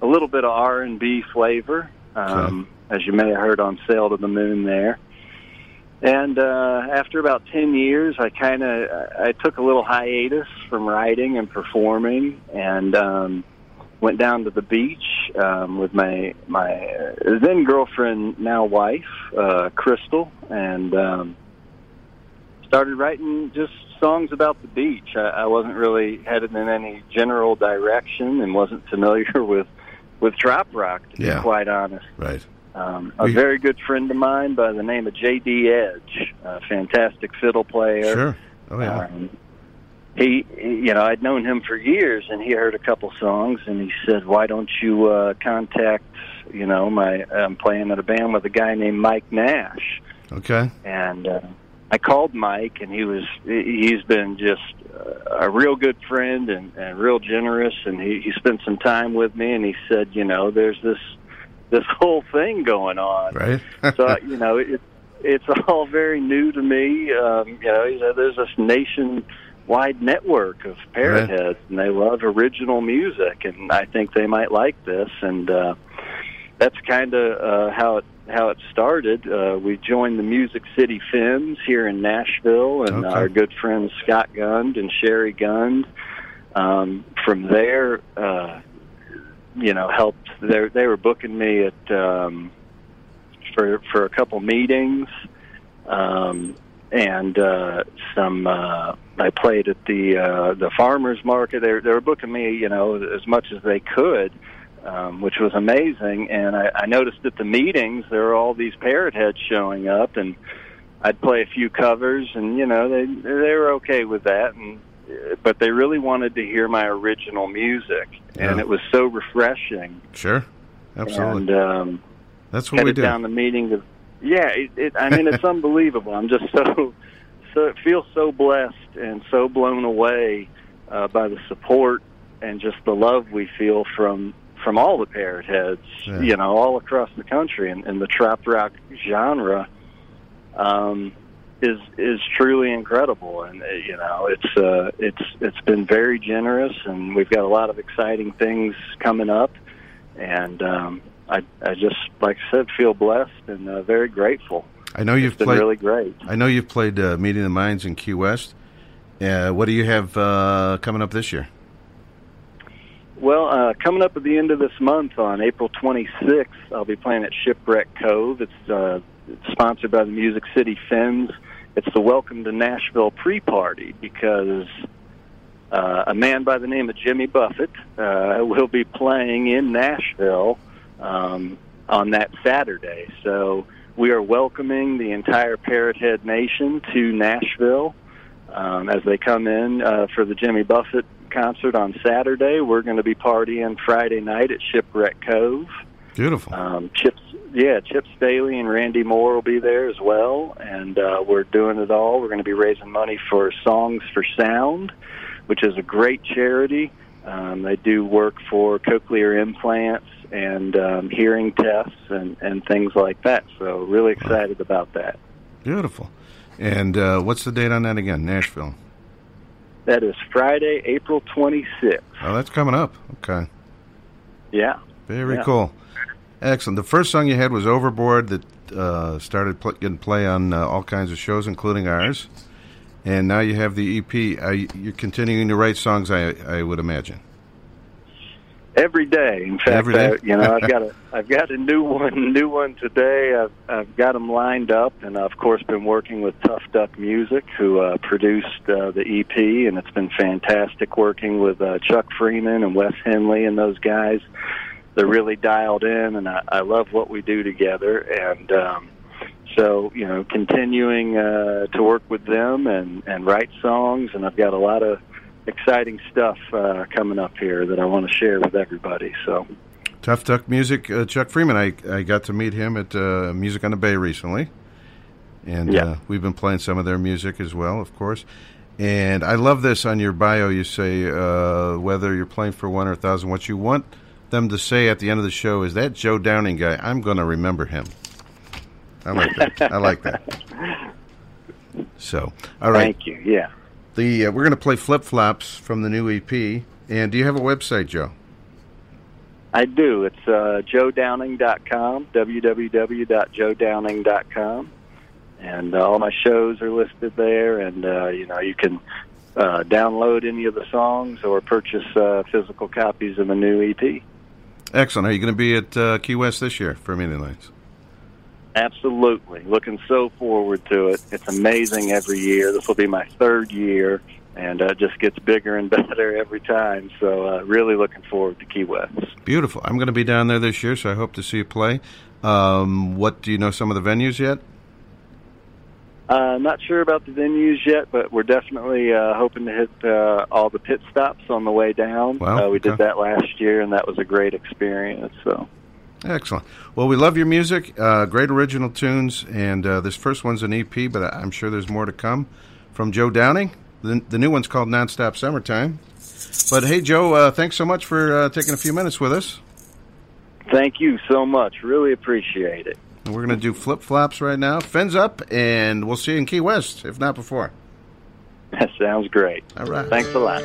a little bit of R and B flavor, um, as you may have heard on "Sail to the Moon" there. And uh, after about ten years, I kind of I took a little hiatus from writing and performing, and um, went down to the beach um, with my my then girlfriend, now wife, uh, Crystal, and um, started writing just songs about the beach. I, I wasn't really headed in any general direction, and wasn't familiar <laughs> with with trop rock, to Yeah. be quite honest. Right. Um, a very good friend of mine by the name of J.D. Edge, a fantastic fiddle player. Sure. Oh yeah. Um, he, he- you know, I'd known him for years, and he heard a couple songs, and he said, "Why don't you uh, contact, you know, my I'm playing in a band with a guy named Mike Nash." Okay. And uh, I called Mike, and he was he's been just uh, a real good friend and, and real generous, and he, he spent some time with me, and he said, you know, there's this this whole thing going on, Right. <laughs> so you know it, it's all very new to me. Um, you know, you know, there's this nationwide network of parrot Right. heads, and they love original music, and I think they might like this. And uh, that's kind of uh, how it how it started. Uh, we joined the Music City Femmes here in Nashville, and Okay. our good friends Scott Gund and Sherry Gund. Um, from there, uh, you know, helped. They they were booking me at um, for for a couple meetings, um, and uh, some. Uh, I played at the uh, the farmers market. They they were booking me, you know, as much as they could. Um, which was amazing, and I, I noticed at the meetings there were all these parrot heads showing up, and I'd play a few covers, and you know they they were okay with that, and but they really wanted to hear my original music, and it was so refreshing. Sure. Absolutely. And um, That's what we do. down the meeting. To, yeah, it, it, I mean it's <laughs> unbelievable. I'm just so so it feels so blessed and so blown away uh, by the support and just the love we feel from from all the parrot heads, Yeah. you know, all across the country, and, and the trop rock genre um, is is truly incredible. And uh, you know, it's uh, it's it's been very generous, and we've got a lot of exciting things coming up. And um, I I just like I said, feel blessed and uh, very grateful. I know you've It's been played. really great. I know you've played uh, Meeting the Minds in Key West. Uh, what do you have uh, coming up this year? Well, uh, coming up at the end of this month on April 26th, I'll be playing at Shipwreck Cove. It's uh, sponsored by the Music City Femmes. It's the Welcome to Nashville pre-party because uh, a man by the name of Jimmy Buffett uh, will be playing in Nashville um, on that Saturday. So we are welcoming the entire Parrot Head Nation to Nashville um, as they come in uh, for the Jimmy Buffett concert on Saturday. We're going to be partying Friday night at Shipwreck Cove. Beautiful. Um, Chips, yeah, Chip Staley and Randy Moore will be there as well, and uh, we're doing it all. We're going to be raising money for Songs for Sound, which is a great charity. Um, they do work for cochlear implants and um, hearing tests and, and things like that. So really excited about that. Beautiful. And uh, what's the date on that again? Nashville. That is Friday, April 26th. Oh, that's coming up. Okay. Yeah. Very Yeah. cool. Excellent. The first song you had was Overboard that uh, started pl- getting play on uh, all kinds of shows, including ours. And now you have the EP. Uh, you're continuing to write songs, I, I would imagine. Every day. In fact, Every day? I, you know, I've got a <laughs> I've got a new one, new one today. I've I've got them lined up, and I've, of course been working with Tough Duck Music, who uh, produced uh, the EP, and it's been fantastic working with uh, Chuck Freeman and Wes Henley and those guys. They're really dialed in, and I, I love what we do together. And um, so, you know, continuing uh, to work with them and and write songs, and I've got a lot of exciting stuff uh, coming up here that I want to share with everybody. So. Tough Duck Music, uh, Chuck Freeman. I, I got to meet him at uh, Music on the Bay recently. And Yeah. uh, we've been playing some of their music as well, of course. And I love this on your bio. You say, uh, whether you're playing for one or a thousand, what you want them to say at the end of the show is that Joe Downing guy, I'm going to remember him. I like that. I like that. <laughs> So, all right. Thank you. Yeah. The uh, we're going to play Flip Flops from the new EP. And do you have a website, Joe? I do. It's uh, joedowning.com, www.joedowning.com. And uh, all my shows are listed there, and uh, you know you can uh, download any of the songs or purchase uh, physical copies of the new EP. Excellent. Are you going to be at uh, Key West this year for Meeting Lights? Absolutely, looking so forward to it. It's amazing every year. This will be my third year, and uh, it just gets bigger and <laughs> better every time. So, uh, really looking forward to Key West. Beautiful. I'm going to be down there this year, so I hope to see you play. Um, what do you know? Some of the venues yet? Uh, not sure about the venues yet, but we're definitely uh, hoping to hit uh, all the pit stops on the way down. Wow, uh, we did that last year, and that was a great experience. So, Excellent. Well, we love your music. Uh, great original tunes, and uh, this first one's an EP, but I'm sure there's more to come from Joe Downing. The, the new one's called Nonstop Summertime. But hey, Joe, uh, thanks so much for uh, taking a few minutes with us. thank you so much. Really appreciate it. And we're going to do flip flops right now. Fins up, and we'll see you in Key West, if not before. That sounds great. All right. Thanks a lot.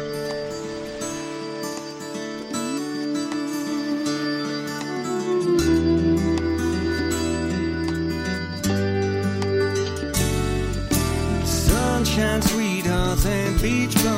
Sunshine, sweethearts, and beach bums,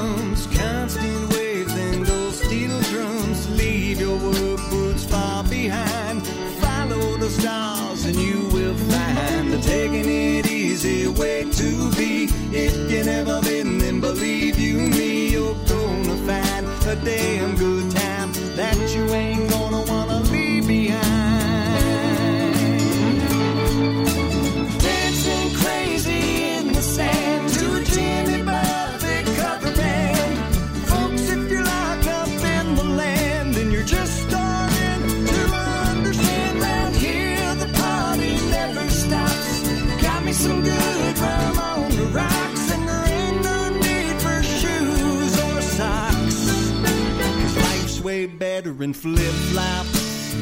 in flip flops.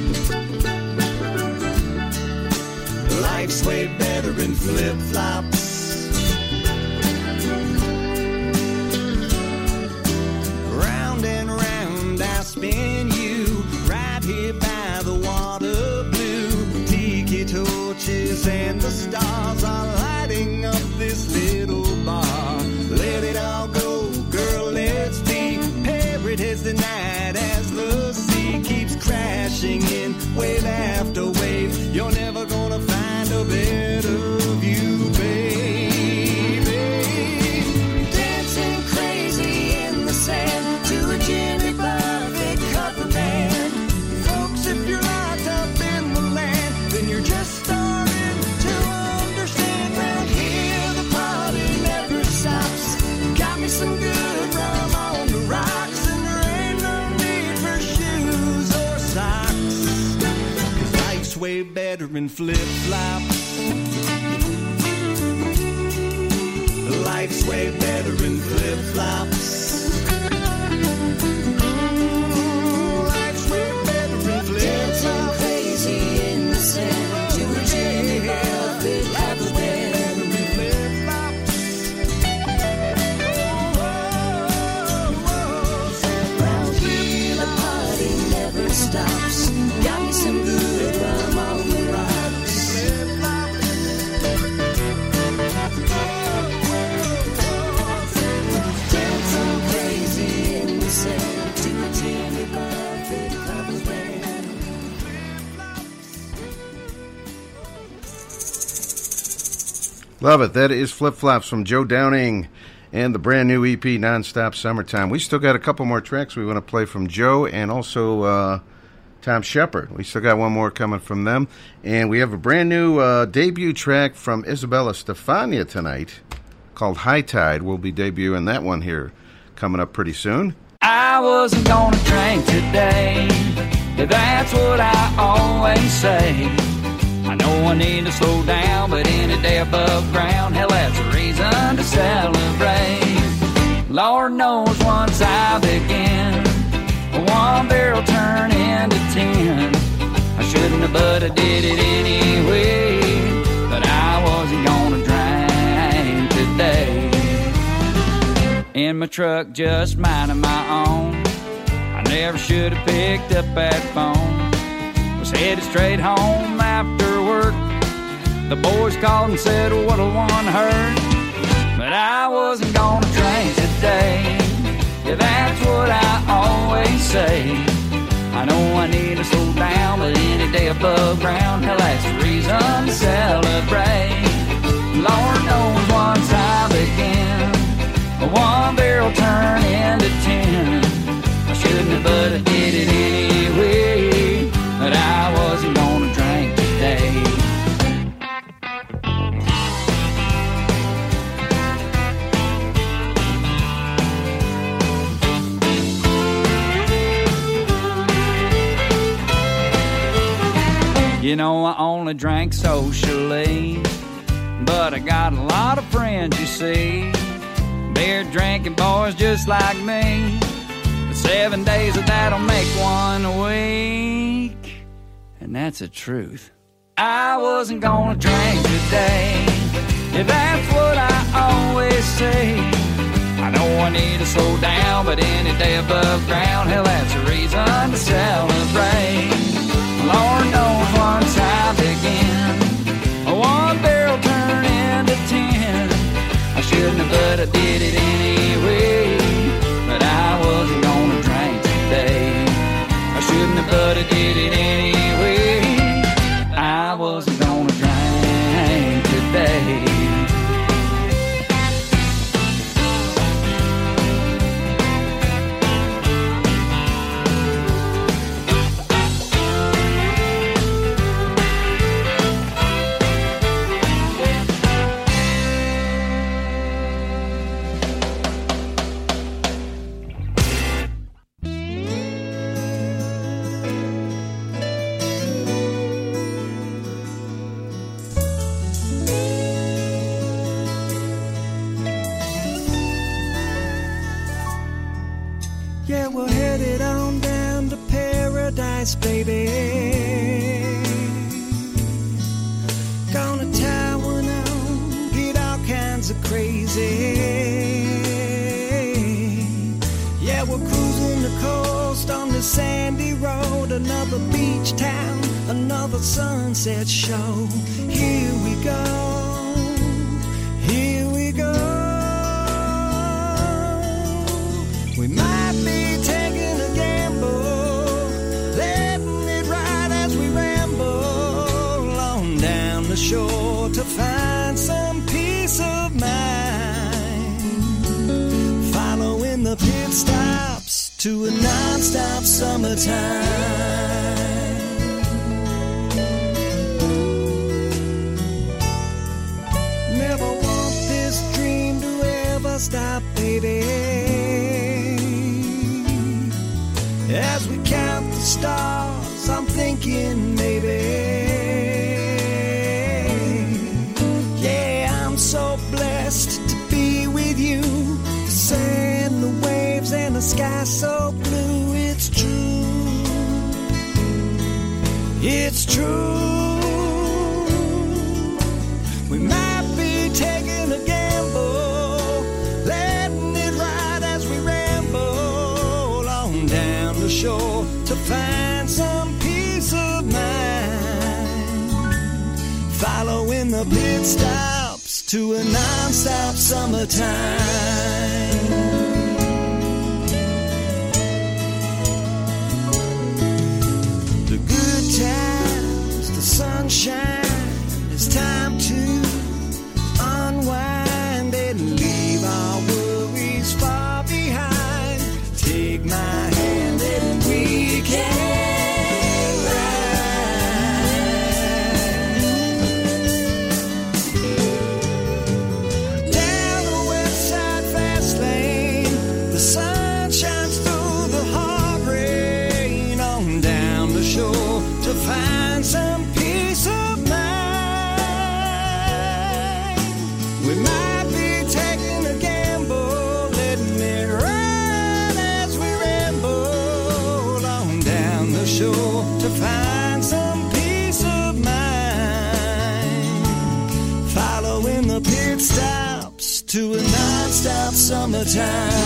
Life's way better in flip flops. Round and round I spin you right here by the water blue. Tiki torches and the stars in flip flops. Life's way better in flip flops. Love it. That is Flip Flops from Joe Downing and the brand new EP, Nonstop Summertime. We still got a couple more tracks we want to play from Joe and also uh, Thom Shepherd. We still got one more coming from them. And we have a brand new uh, debut track from Isabella Stefania tonight called High Tide. We'll be debuting that one here coming up pretty soon. I wasn't gonna drink today. That's what I always say. I know I need to slow down, but any day above ground, hell, that's a reason to celebrate. Lord knows once I begin, one barrel turn into ten. I shouldn't have, but I did it anyway. But I wasn't gonna drink today in my truck just minding my own. I never should have picked up that phone. Was headed straight home after work. The boys called and said, What a one hurt. But I wasn't gonna drink today. Yeah, that's what I always say. I know I need to slow down, but any day above ground, hell, that's reason to celebrate. Lord knows once I begin. One barrel turn into ten. I shouldn't have, but I did. But I wasn't gonna drink today. You know, I only drank socially, but I got a lot of friends, you see. Beer drinking boys just like me. But seven days of that'll make one a week. And that's the truth. I wasn't gonna drink today. Yeah, that's what I always say. I know I need to slow down, but any day above ground, hell, that's a reason to celebrate. Lord knows once I begin, one barrel turn into ten. I shouldn't have, but I did it anyway. But I wasn't gonna drink today. I shouldn't have, but I did it sunset show. Here we go, here we go. We might be taking a gamble, letting it ride as we ramble on down the shore to find some peace of mind. Following the pit stops to a non-stop summertime. To find some peace of mind. Following the beat stops to a non-stop summertime. summertime.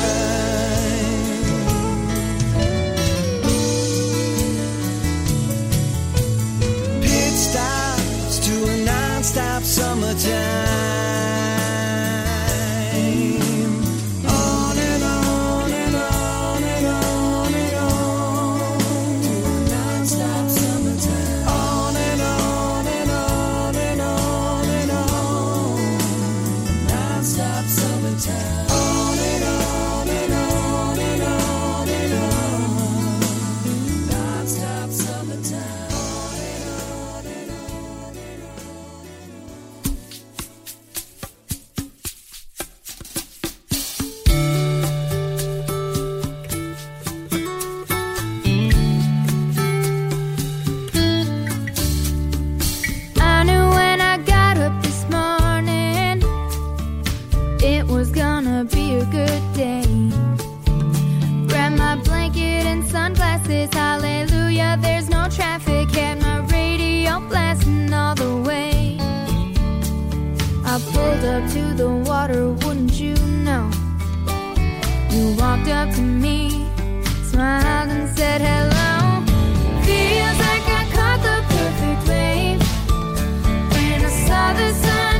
Pulled up to the water, wouldn't you know? You walked up to me, smiled and said hello. Feels like I caught the perfect wave. When I saw the sun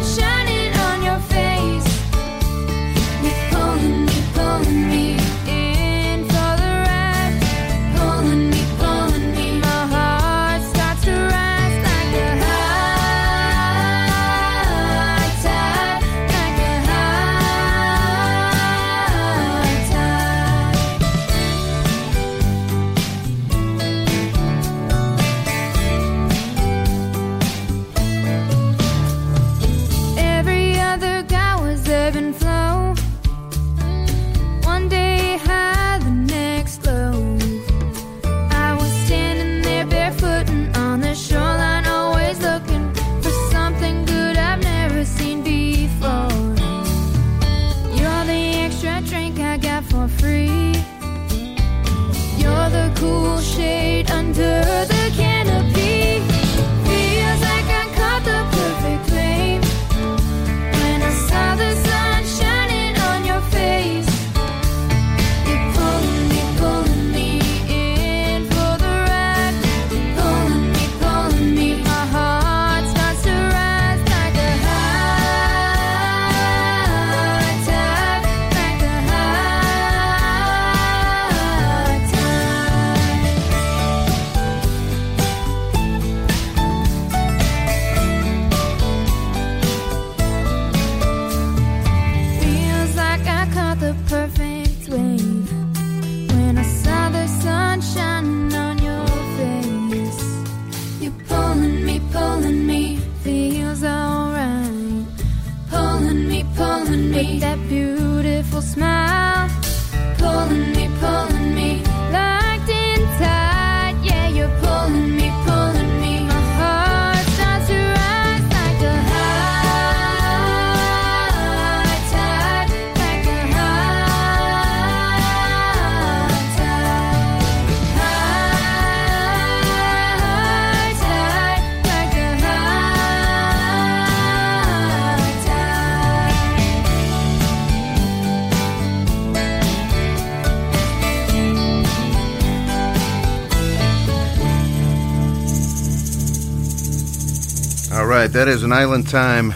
right, that is an Island Time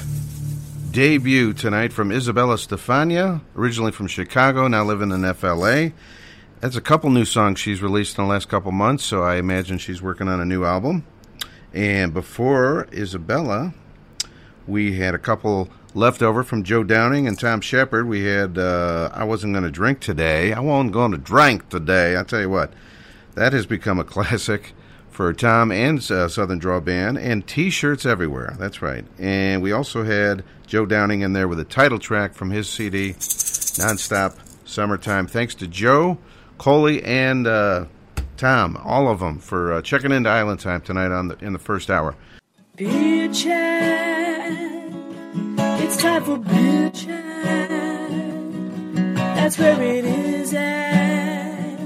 debut tonight from Isabella Stefania, originally from Chicago, now living in FLA. That's a couple new songs she's released in the last couple months, so I imagine she's working on a new album. And before Isabella, we had a couple left over from Joe Downing and Thom Shepherd. We had uh, I Wasn't Going to Drink Today. I wasn't going to drink today. I tell you what, that has become a <laughs> classic for Thom and uh, Southern Draw Band, and T-shirts everywhere. That's right. And we also had Joe Downing in there with a title track from his CD, Nonstop Summertime. Thanks to Joe, Coley, and uh, Thom, all of them, for uh, checking into Island Time tonight on the in the first hour. Beer chat. It's time for beer chat. That's where it is at.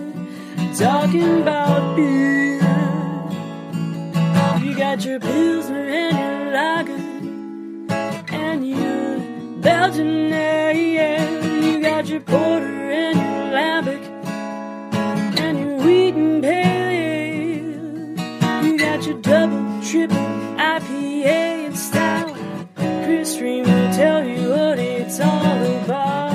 Talking about beer. You got your Pilsner and your Lager. And your Belgian ale. You got your porter and your lambic and your wheat and pale ale. You got your double, triple IPA and stout. Chris Ream will tell you what it's all about.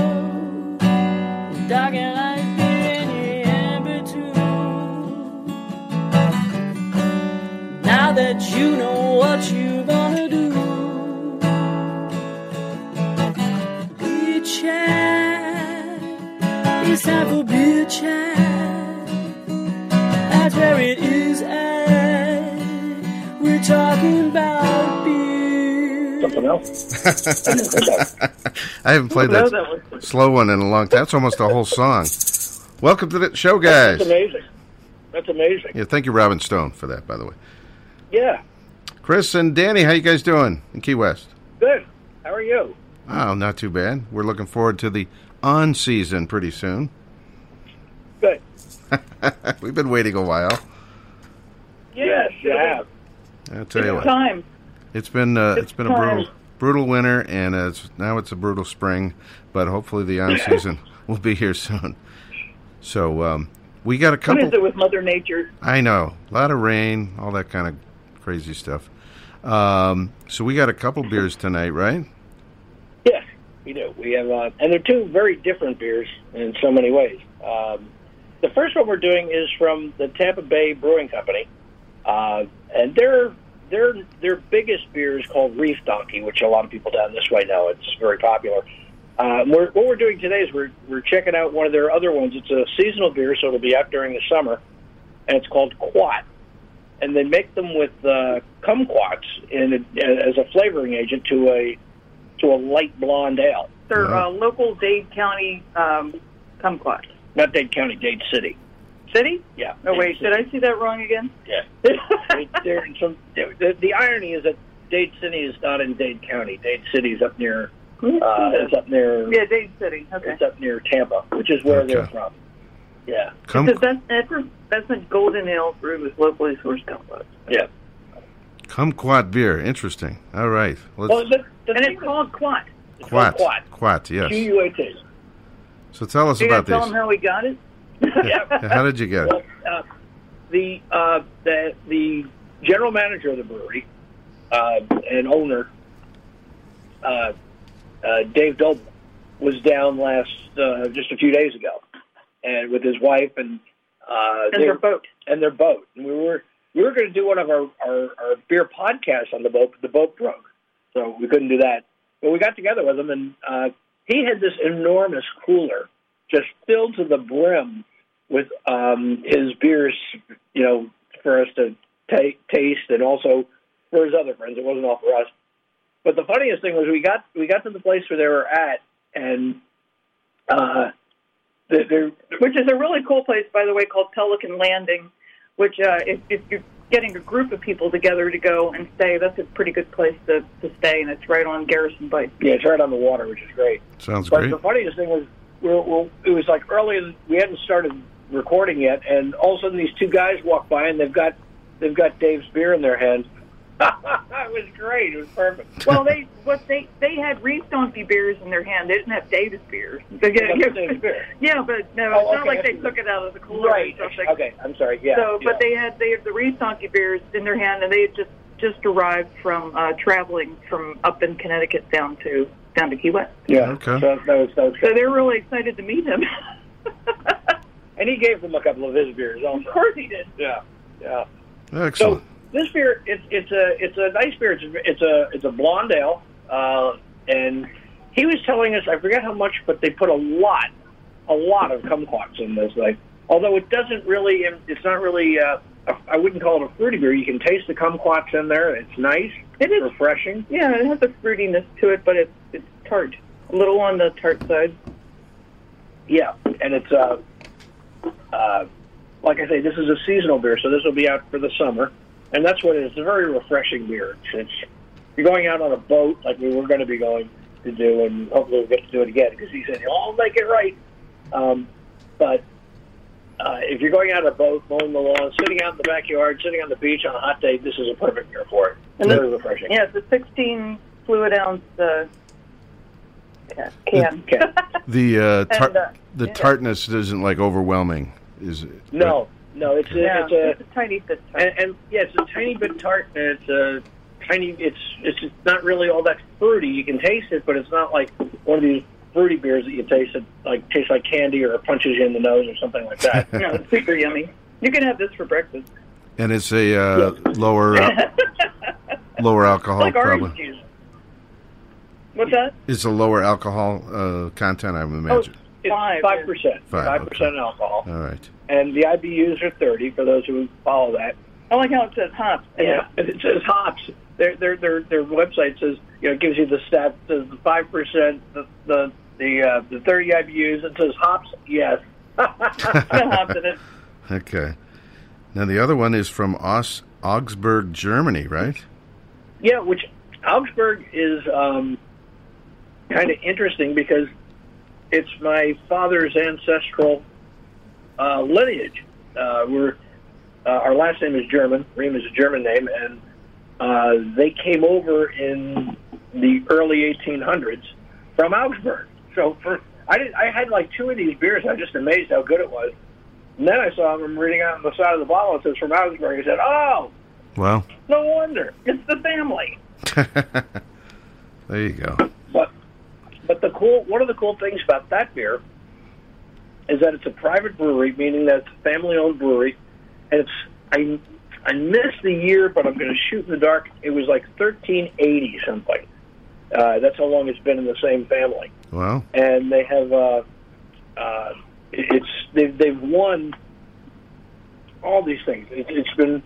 You know what you gonna do, beer chat. It's time for beer chat. That's where it is at. We're talking about beer. Something <laughs> else. I haven't played No, that, that slow one in a long time. That's almost a whole song. Welcome to the show, guys. That's amazing. That's amazing. Yeah, thank you, Robin Stone, for that, by the way. Yeah. Chris and Danny, how you guys doing in Key West? Good. How are you? Oh, not too bad. We're looking forward to the on season pretty soon. Good. <laughs> We've been waiting a while. yes, you have. I'll tell you what. time. It's been uh, it's been a brutal brutal winter, and uh, it's, now it's a brutal spring. But hopefully, the on <laughs> season will be here soon. So um, we got a couple. is it with Mother Nature? I know a lot of rain, all that kind of crazy stuff. Um, so we got a couple beers tonight, right? Yes, we do. We have, uh, and they're two very different beers in so many ways. Um, the first one we're doing is from the Tampa Bay Brewing Company, uh, and their their their biggest beer is called Reef Donkey, which a lot of people down this way know. It's very popular. Uh, we're, what we're doing today is we're we're checking out one of their other ones. It's a seasonal beer, so it'll be out during the summer, and it's called Quat. And they make them with uh, kumquats in a, as a flavoring agent to a to a light blonde ale. They're uh, local Dade County um, kumquats. Not Dade County, Dade City. City? Yeah. Oh, Dade wait, City. did I see that wrong again? Yeah. <laughs> Right there in some, the, the irony is that Dade City is not in Dade County. Dade City is up near. Uh, it's up near. Yeah, Dade City. Okay. It's up near Tampa, which is where they're from. Yeah. Come, Because that's, that's, a, that's a golden ale brewed with locally sourced kumquats. Yeah. kumquat beer. Interesting. All right. Let's, Well, the, the And it's called Quat. is- quat. Quat. Quat. Yes. Q U A T. So tell us You about gonna tell them how we got it? Yeah. <laughs> How did you get Well, it? uh, the uh, the the general manager of the brewery uh, and owner, uh, uh, Dave Doble, was down last uh, just a few days ago, and with his wife and uh, And their boat. and their boat. And we were we were going to do one of our, our our beer podcasts on the boat, but the boat broke, so we couldn't do that. But we got together with him, and uh, he had this enormous cooler just filled to the brim with um, his beers, you know, for us to ta- taste, and also for his other friends. It wasn't all for us. But the funniest thing was we got we got to the place where they were at, and uh, they're Which is a really cool place, by the way, called Pelican Landing. Which, uh, if, if you're getting a group of people together to go and stay, that's a pretty good place to, to stay, and it's right on Garrison Bight. yeah, it's right on the water, which is great. Sounds But great. the funniest thing was, we're, we're, it was like early. in- We hadn't started recording yet, and all of a sudden these two guys walk by, and they've got they've got Dave's beer in their hand. <laughs> it was great. It was perfect. Well, they what they they had Reef Donkey beers in their hand. They didn't have Dave's beers. <laughs> They They got Dave's beer. Yeah, but no, Oh, it's not like they took it out of the cooler Right. or. Okay. I'm sorry. Yeah. so, yeah. but they had they had the Reef Donkey beers in their hand, and they had just just arrived from uh, traveling from up in Connecticut down to down to Key West. yeah. Okay. So that was that was So they're really excited to meet him. And he gave them a couple of his beers also. of course he did. Yeah. Yeah. Excellent. So this beer, it's it's a it's a nice beer. It's a it's a, it's a blonde ale, uh, and he was telling us I forget how much, but they put a lot, a lot of kumquats in this. Like, although it doesn't really, it's not really. Uh, a, I wouldn't call it a fruity beer. You can taste the kumquats in there. It's nice. It is refreshing. Yeah, it has a fruitiness to it, but it's it's tart, a little on the tart side. Yeah, and it's uh, uh, like I say, this is a seasonal beer, so this will be out for the summer, and that's what it is. It's a very refreshing beer. It's, it's you're going out on a boat like we were going to be going to do, and hopefully we'll get to do it again because he said, "I'll make it right." Um, but uh, if you're going out on a boat, mowing the lawn, sitting out in the backyard, sitting on the beach on a hot day, this is a perfect beer for it. And very refreshing. Yeah, it's a 16 fluid ounce uh, can. Can. can. <laughs> The uh, tar- And, uh, the tartness isn't like overwhelming, is it? No, no, it's a, Yeah, it's a it's a tiny bit. and, and yeah, it's a tiny bit tart, and it's a tiny. It's it's just not really all that fruity. You can taste it, but it's not like one of these fruity beers that you taste that like tastes like candy or punches you in the nose or something like that. <laughs> No, it's super yummy. You can have this for breakfast. And it's a uh, lower uh, <laughs> lower alcohol like orange probably. juice. What's that? It's a lower alcohol uh, content, I would Oh, imagine. it's five percent, Five, five percent alcohol, All right. and the IBUs are thirty for those who follow that. I like how it says hops. Yeah, and it says hops. Their their their their website says you know gives you the stat says the five percent the the the uh, the thirty IBUs. It says hops. Yes, <laughs> hops in it. <laughs> Okay. Now the other one is from Aus- Augsburg, Germany, right? Yeah, which Augsburg is um, kind of interesting because it's my father's ancestral uh, lineage. Uh, we're uh, our last name is German. Ream is a German name, and uh, they came over in the early 1800s from Augsburg. So for I did I had like two of these beers. I was just amazed how good it was. And then I saw them reading out on the side of the bottle. It says from Augsburg. I said, "Oh, Well, no wonder. It's the family." <laughs> there you go. But the cool one of the cool things about that beer is that it's a private brewery, meaning that it's a family owned brewery, and it's I I missed the year, but I'm going to shoot in the dark. It was like 1380 something. Uh, that's how long it's been in the same family, Well, and they have uh, uh, it's they've they've won all these things. It, it's been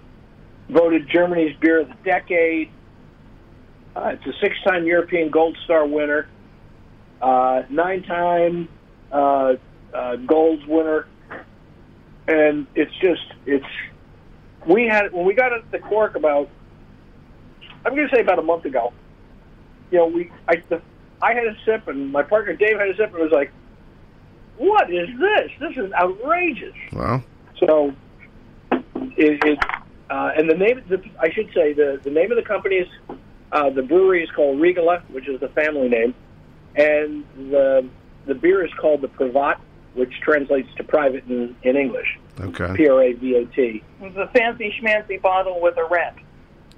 voted Germany's beer of the decade. Uh, it's a six-time European Gold Star winner, uh, nine-time uh, uh, Gold winner, and it's just it's. We had when we got at the cork about. I'm going to say about a month ago. You know, we I the, I had a sip and my partner Dave had a sip and was like, "What is this? This is outrageous." well, So, it, it uh, and the name, the, I should say, the the name of the company is uh, the brewery is called Riegele, which is the family name, and the the beer is called the Privat, which translates to private in, in English. okay. P R A V A T. It's a fancy schmancy bottle with a rat.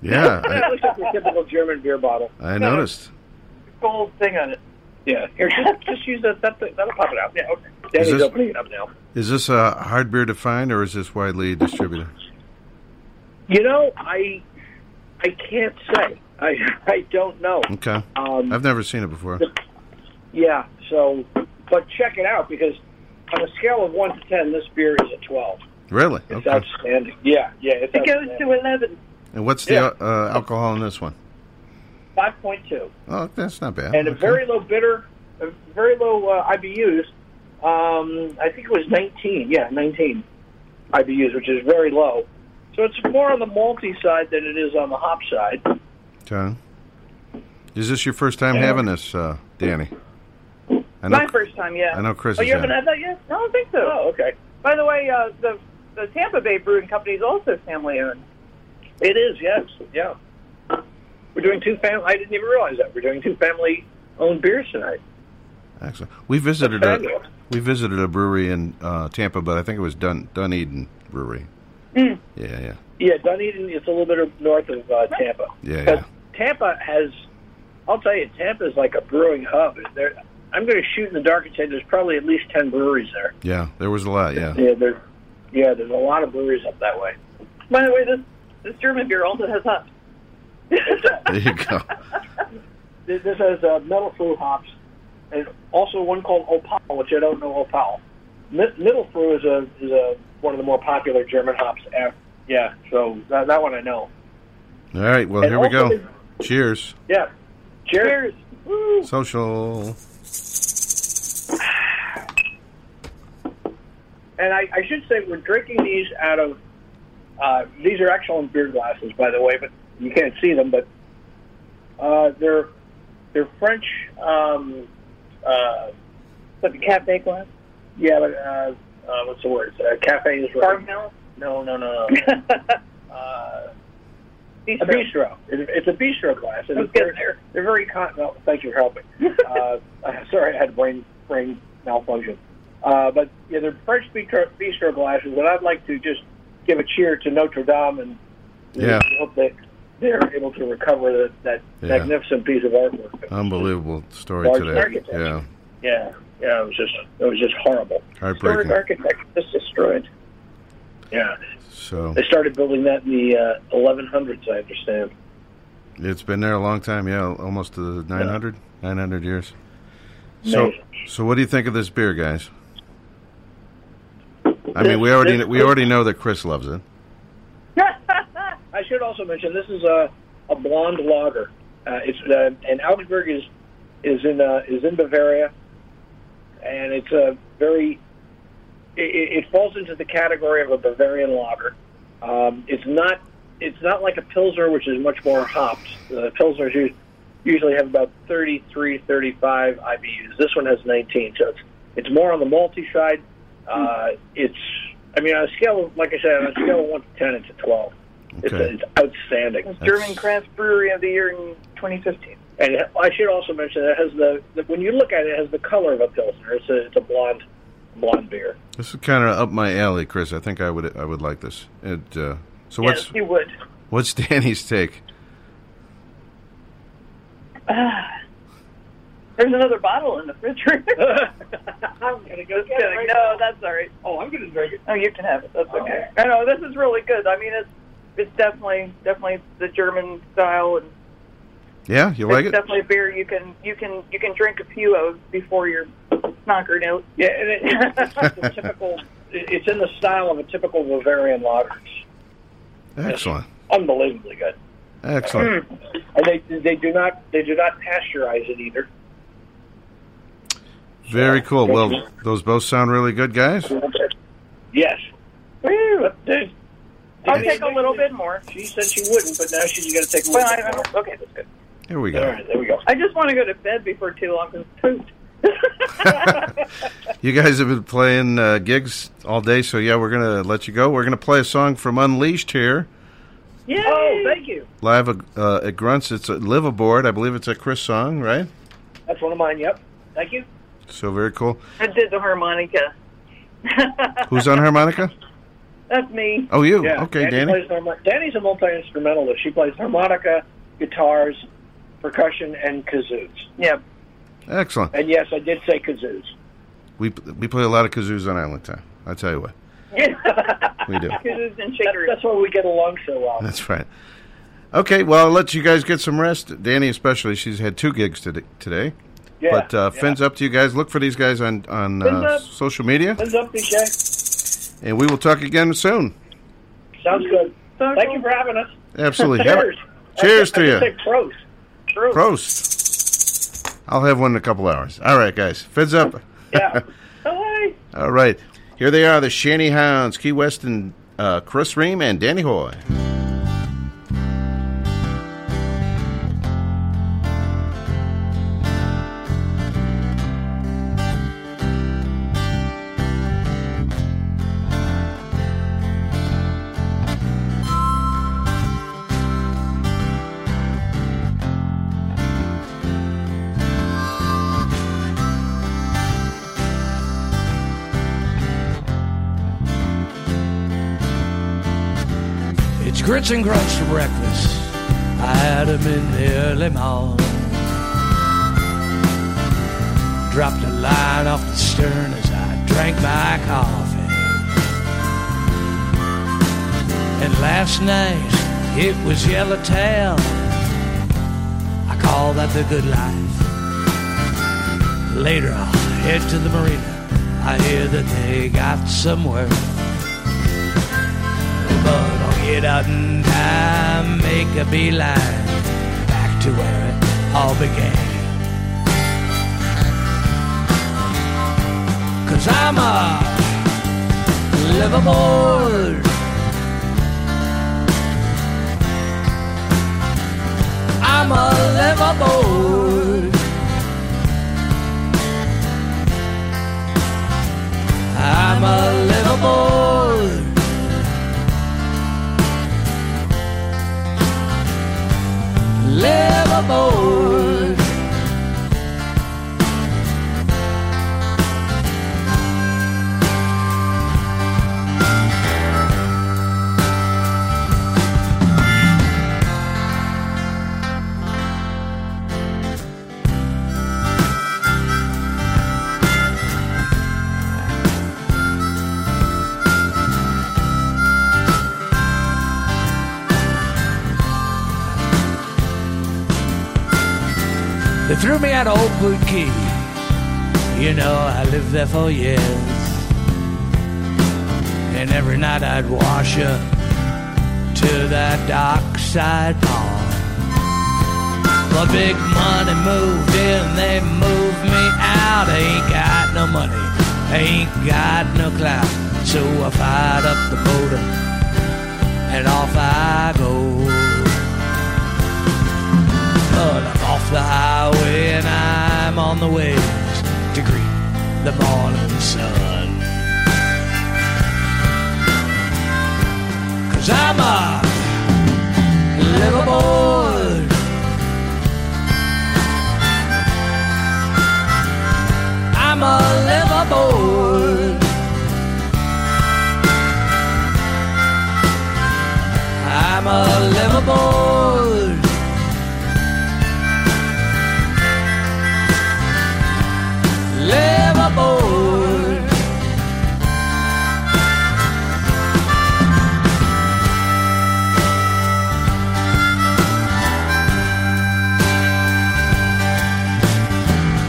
Yeah, <laughs> it looks like a typical German beer bottle. I, I noticed. Gold thing on it. Yeah, here, just, just use that. that that'll pop it out. Yeah, okay. Danny's this- opening it up now. Is this a hard beer to find, or is this widely distributed? You know, I I can't say. I I don't know. Okay. Um, I've never seen it before. Yeah, so, but check it out because on a scale of 1 to 10, this beer is a 12. Really? It's Okay. outstanding. Yeah, yeah. It's It goes outstanding. to 11. And what's the Yeah. uh, alcohol in this one? 5.2. Oh, that's not bad. And a very low bitter, a very low uh, IBUs. Um, I think it was 19. Yeah, 19 IBUs, which is very low. So it's more on the malty side than it is on the hop side. Okay. Is this your first time Yeah. having this, uh, Danny? I My first time, yeah. I know Chris Oh, you had haven't had that yet? No, I don't think so. Oh, okay. By the way, uh, the the Tampa Bay Brewing Company is also family owned. It is, yes. Yeah. We're doing two family. I didn't even realize that. We're doing two family owned beers tonight. Excellent. We visited a we visited a brewery in uh, Tampa, but I think it was Dun Dunedin Brewery. Mm. Yeah, yeah, Yeah, Dunedin is a little bit north of uh, Tampa. yeah, yeah. Tampa has, I'll tell you, Tampa is like a brewing hub. There, I'm going to shoot in the dark and say there's probably at least ten breweries there. Yeah, there was a lot. Yeah. Yeah, there, yeah, there's a lot of breweries up that way. By the way, this this German beer also has hops. There you go. <laughs> This, this has uh, Mittelfrüh hops, and also one called Opal, which I don't know Opal. Mi- Mittelfrüh is a is a one of the more popular German hops. Yeah, so that, that one I know. All right. Well, And here we go. Cheers. Yeah. Cheers. Woo. Social. And I, I should say we're drinking these out of. Uh, these are excellent beer glasses, by the way, but you can't see them. But uh, they're they're French. Um, uh, Like a cafe glass? yeah, but uh, uh, what's the word? Uh, cafe is right. Farmhouse? No, no, no, no. <laughs> uh, A bistro. It's a bistro glass. And Let's they're, there. they're very con- well, thank you for helping. <laughs> uh, sorry, I had brain brain malfunction. Uh, but yeah, they're French bistro, bistro glasses, and I'd like to just give a cheer to Notre Dame and Yeah. hope that they're able to recover that, that Yeah. magnificent piece of artwork. Unbelievable story Large today. architecture. Yeah. Yeah, yeah, it was just it was just horrible. Heartbreaking. Historic architecture just destroyed. Yeah, So they started building that in the uh, 1100s, I understand. it's been there a long time. Yeah, almost to the 900, 900 years. So, so what do you think of this beer, guys? I mean, we already we already know that Chris loves it. <laughs> I should also mention this is a a blonde lager. Uh, it's uh, and Augsburg is is in uh, is in Bavaria, and it's a very it, it falls into the category of a Bavarian lager. Um, it's not it's not like a pilsner, which is much more hopped. The pilsners us- usually have about 33, 35 IBUs. This one has 19, so it's it's more on the malty side. Uh, it's I mean on a scale of like I said on a scale of one to ten, it's a 12. It's, Okay. it's outstanding. It's German Craft Brewery of the Year in 2015. And I should also mention that it has the, the when you look at it, it has the color of a pilsner. It's a it's a blonde blonde beer. This is kind of up my alley, Chris. I think I would I would like this. It. Uh, so what's yes, you would. what's <laughs> Danny's take? Ah. There's another bottle in the refrigerator. <laughs> I'm gonna go Just kidding. No, that's all right. Oh, I'm gonna drink it. Oh, you can have it. That's okay. I know this is really good. I mean, it's it's definitely definitely the German style, and Yeah, you like it? it's it? definitely a beer you can you can you can drink a few of before you're knockered out. Yeah, and it, it's typical. It's in the style of a typical Bavarian lager. Excellent, Unbelievably good. excellent. Mm. And they they do not they do not pasteurize it either. Very cool. Well, mm-hmm. those both sound really good, guys. Yes. I'll take a little bit more. She said she wouldn't, but now she's going to take a little I, bit more. okay, that's good. Here we go. right, there we go. I just want to go to bed before too long because pooped. <laughs> You guys have been playing uh, gigs all day, so yeah, we're gonna let you go. We're gonna play a song from Unleashed here, Yeah. Oh, thank you. live uh, at Grunts. It's a Live Aboard. I believe it's a Chris song, right? That's one of mine. Yep. Thank you. So very cool. I did the harmonica. <laughs> Who's on harmonica? That's me. Oh, you. Yeah. okay, Danny Danny. Plays Danny's a multi instrumentalist. She plays harmonica, guitars, percussion, and kazoos. Yep. Excellent. And yes, I did say kazoos. We we play a lot of kazoos on Island Time. I tell you what, <laughs> we do. Kazoos and shakers. that's why we get along so well. That's right. Okay, well, I'll let you guys get some rest. Danny, especially, she's had two gigs today. today. Yeah, but uh, yeah. fins up to you guys. Look for these guys on on uh, social media, What's up, DJ? and we will talk again soon. Sounds good. Thank you for having us. Absolutely. Cheers. cheers I, to I you. Say prost. Prost. Prost. I'll have one in a couple hours. All right, guys. Feds up. Yeah. <laughs> Bye. All right. Here they are, the Shanty Hounds, Key West and uh, Chris Ream and Danny Hoy. Grits and grunts for breakfast. I had 'em in the early morning. Dropped a line off the stern as I drank my coffee. And last night it was yellowtail. I call that the good life. Later I'll head to the marina. I hear that they got somewhere. But get out in time, make a beeline back to where it all began. Cause I'm a liveaboard. I'm a liveaboard. I'm a liveaboard. live aboard. Threw me out of Old Boot Key. You know, I lived there for years. And every night I'd wash up to that dockside pond. The big money moved in, they moved me out. I ain't got no money, ain't got no clout. So I fired up the motor and off I go. The highway and I'm on the way to greet the morning sun. Cause I'm a liveaboard. I'm a liveaboard. I'm a liveaboard. Liveaboard.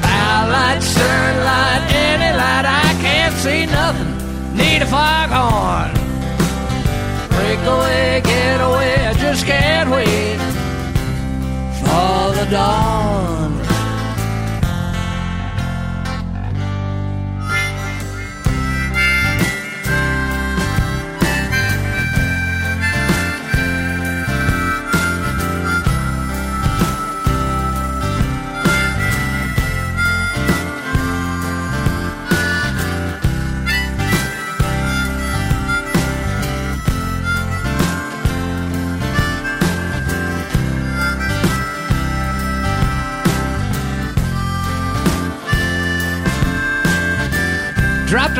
Bow light, stern light, any light, I can't see nothing. Need a foghorn. Break away, get away, I just can't wait for the dawn.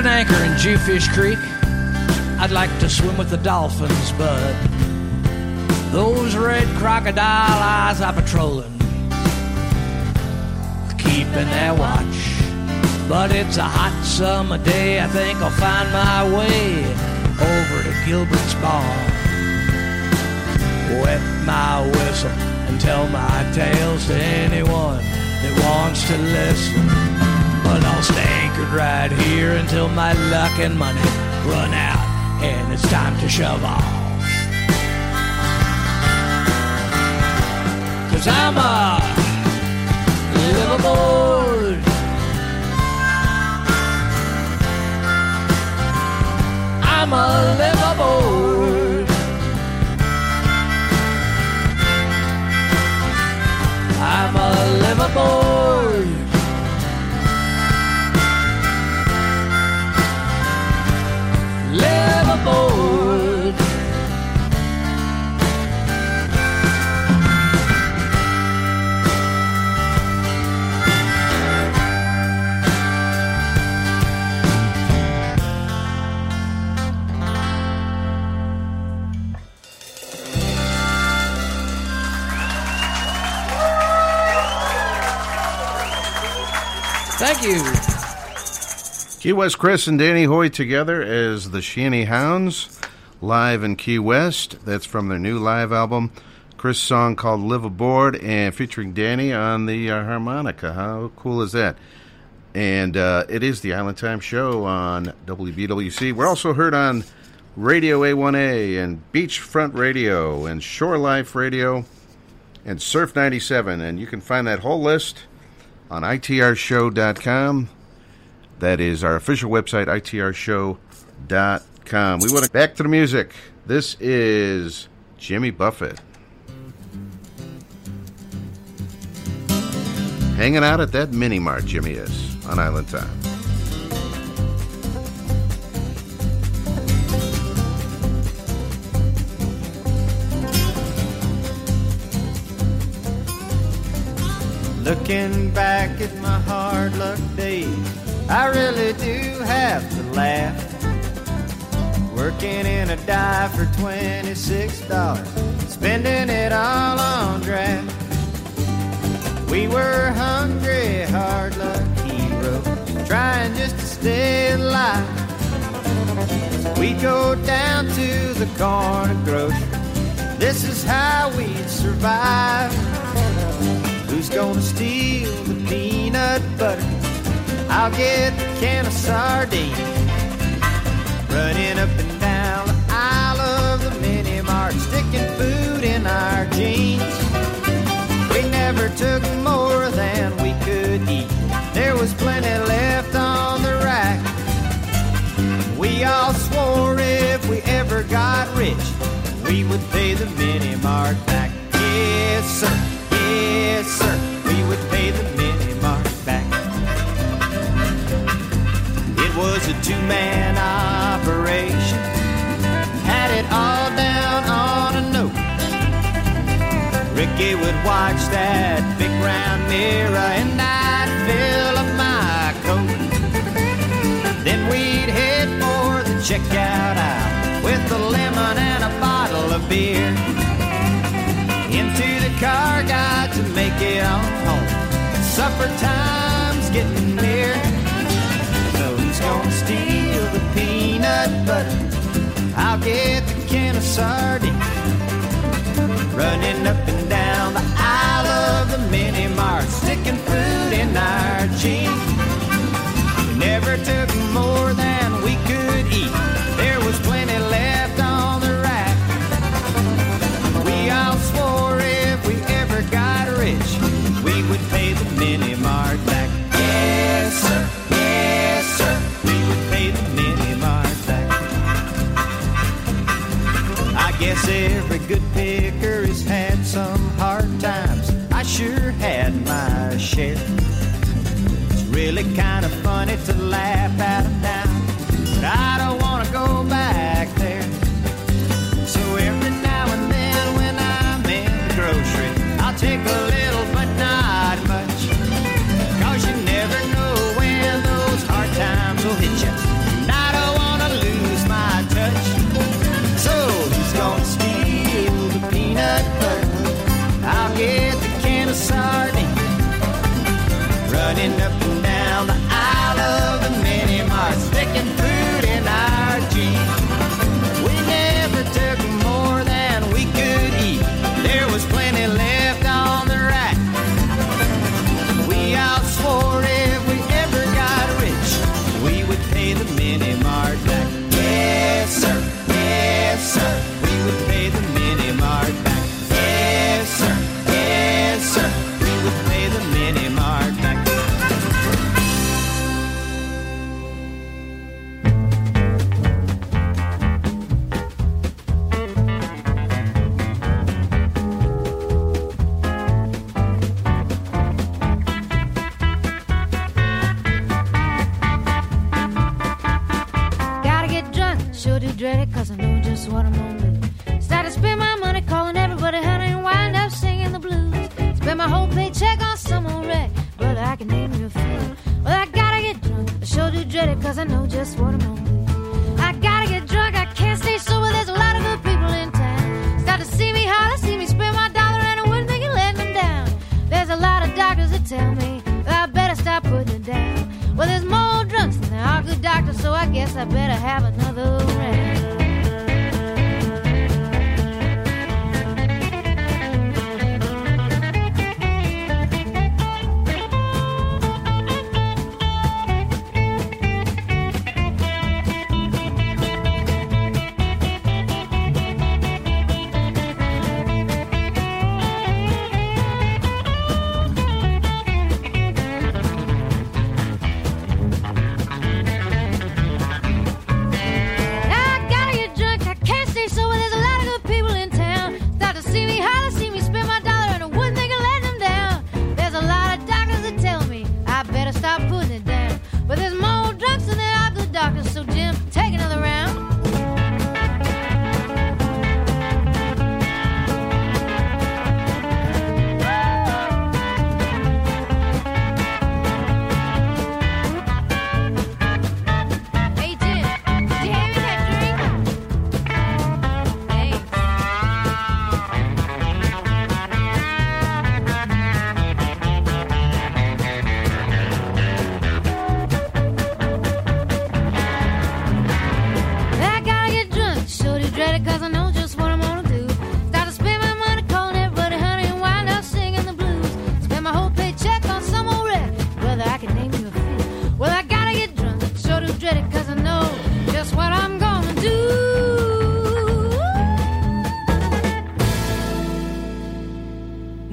An anchor in Jewfish Creek. I'd like to swim with the dolphins, but those red crocodile eyes are patrolling, keeping their watch. But it's a hot summer day. I think I'll find my way over to Gilbert's bar. Wet my whistle and tell my tales to anyone that wants to listen. But I'll stay anchored right here until my luck and money run out and it's time to shove off. Cause I'm a liveaboard. I'm a liveaboard. I'm a liveaboard. Thank you. Key West Chris and Danny Hoy together as the Shanty Hounds, live in Key West. That's from their new live album. Chris' song called Live Aboard and featuring Danny on the uh, harmonica. How cool is that? And uh, it is the Island Time Show on WBWC. We're also heard on Radio A1A and Beachfront Radio and Shore Life Radio and Surf 97. And you can find that whole list on itrshow.com. That is our official website, itrshow.com. We want to back to the music. This is Jimmy Buffett. Hanging out at that mini mart, Jimmy is, on Island Time. Looking back at my hard luck days, I really do have to laugh. Working in a dive for $26, spending it all on draft. We were hungry, hard luck heroes, trying just to stay alive. We'd go down to the corner grocery. This is how we'd survive. Who's gonna steal the peanut butter? I'll get the can of sardines. Running up and down the aisle of the mini mart, sticking food in our jeans. We never took more than we could eat. There was plenty left on the rack. We all swore if we ever got rich, we would pay the mini mart back. Yes, sir. Yes, sir, we would pay the Minimark back. It was a two man operation, had it all down on a note. Ricky would watch that big round mirror, and I'd fill up my coat. Then we'd head for the checkout aisle with a lemon and a bottle of beer car guy to make it on home. Supper time's getting near. So who's gonna steal the peanut butter? I'll get the can of sardines. Running up and down the aisle of the mini mart, sticking food in our jeans. Never took more than sure had my share. It's really kind of funny to laugh at them now, but I don't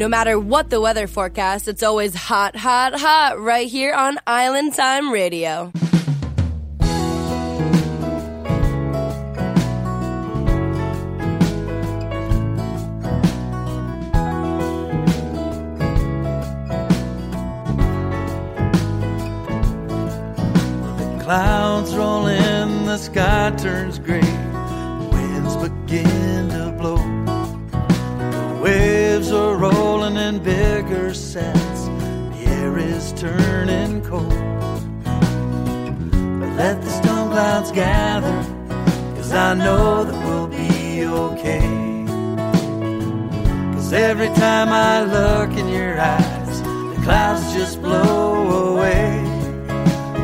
No matter what the weather forecast, it's always hot, hot, hot right here on Island Time Radio. Clouds roll in, the sky turns clouds gather, cause I know that we'll be okay. Cause every time I look in your eyes, the clouds just blow away.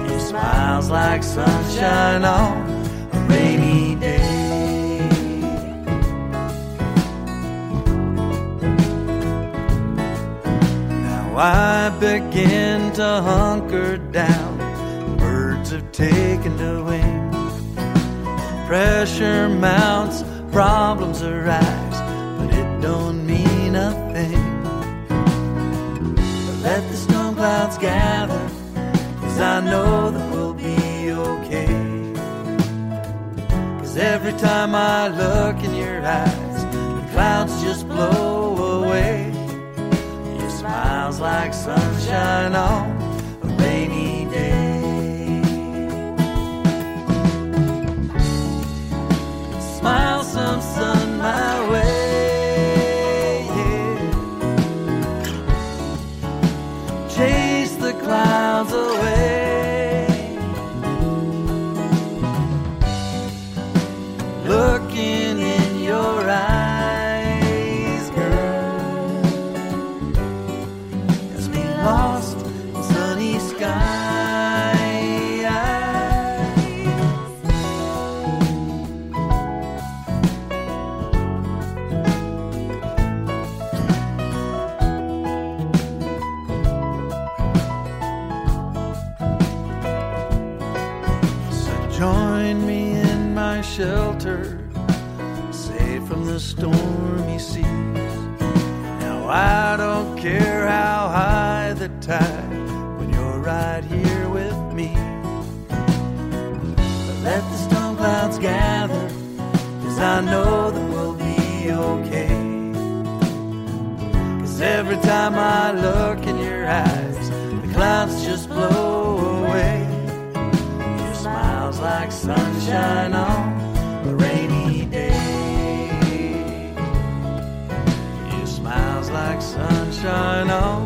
Your smile's like sunshine on a rainy day. Now I begin to hunker down. Pressure mounts, problems arise, but it don't mean a thing. But let the storm clouds gather. Cause I know that we'll be okay. Cause every time I look in your eyes, the clouds just blow away. Your smile's like sunshine on know that we'll be okay. Cause every time I look in your eyes, the clouds just blow away. Your smile's like sunshine on a rainy day. Your smile's like sunshine on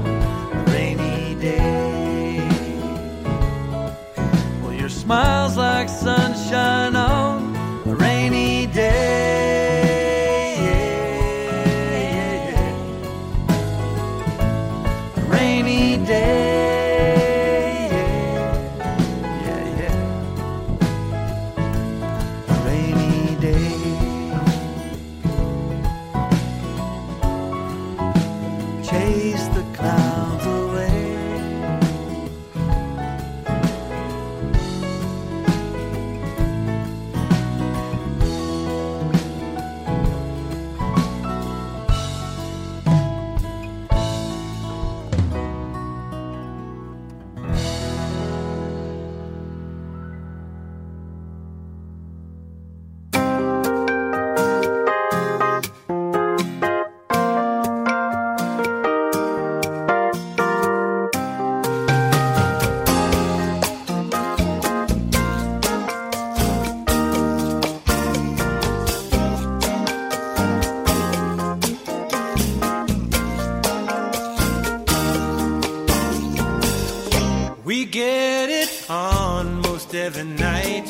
get it on most every night.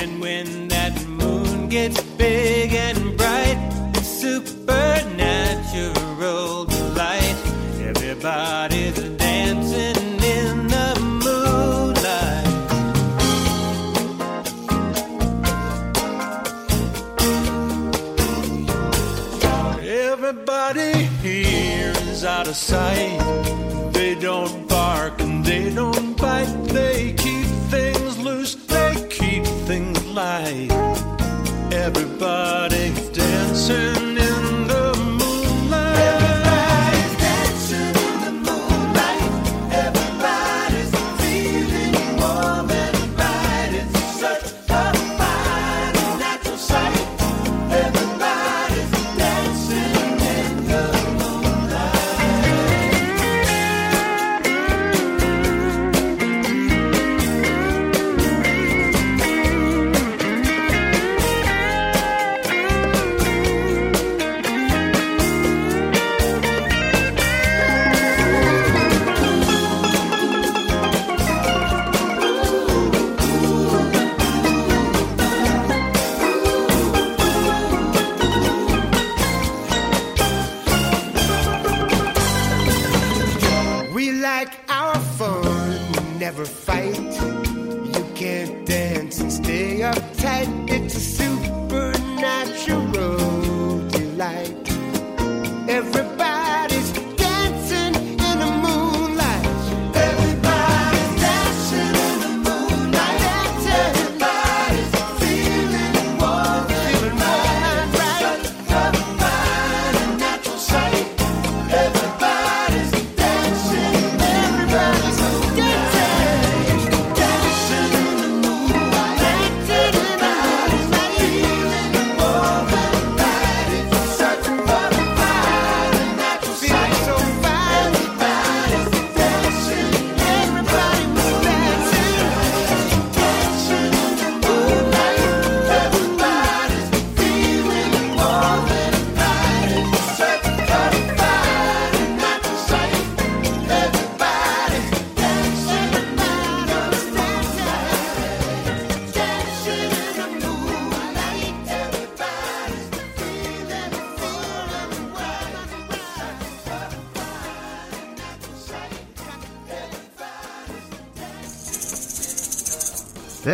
And when that moon gets big and bright, it's supernatural delight. Everybody's dancing in the moonlight. Everybody here is out of sight. They don't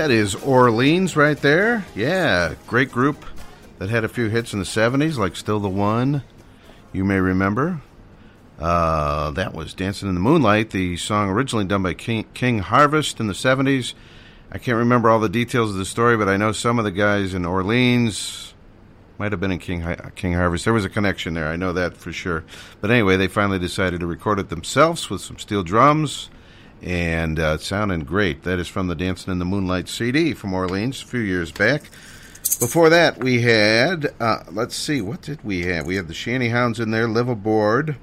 That is Orleans right there. Yeah, great group that had a few hits in the 70s, like Still the One, you may remember. Uh, that was Dancing in the Moonlight, the song originally done by King, King Harvest in the 70s. I can't remember all the details of the story, but I know some of the guys in Orleans might have been in King, King Harvest. There was a connection there, I know that for sure. But anyway, they finally decided to record it themselves with some steel drums and uh, sounded great. That is from the Dancing in the Moonlight CD from Orleans a few years back. Before that, we had, uh, let's see, what did we have? We had the Shanty Hounds in there, Liveaboard.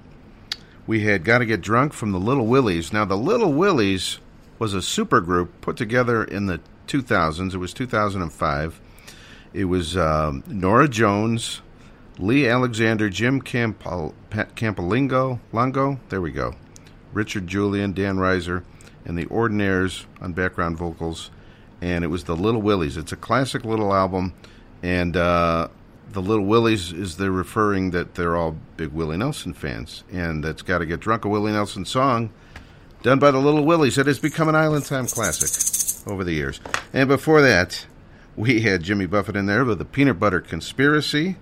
We had Gotta Get Drunk from the Little Willies. Now, the Little Willies was a super group put together in the 2000s. It was 2005. It was um, Norah Jones, Lee Alexander, Jim Campol- Campolingo, Longo, there we go. Richard Julian, Dan Rieser, and the Ordinaires on background vocals. And it was the Little Willies. It's a classic little album, and uh, the Little Willies is they're referring that they're all big Willie Nelson fans, and that's got to get drunk a Willie Nelson song done by the Little Willies. It has become an Island Time classic over the years. And before that, we had Jimmy Buffett in there with the Peanut Butter Conspiracy.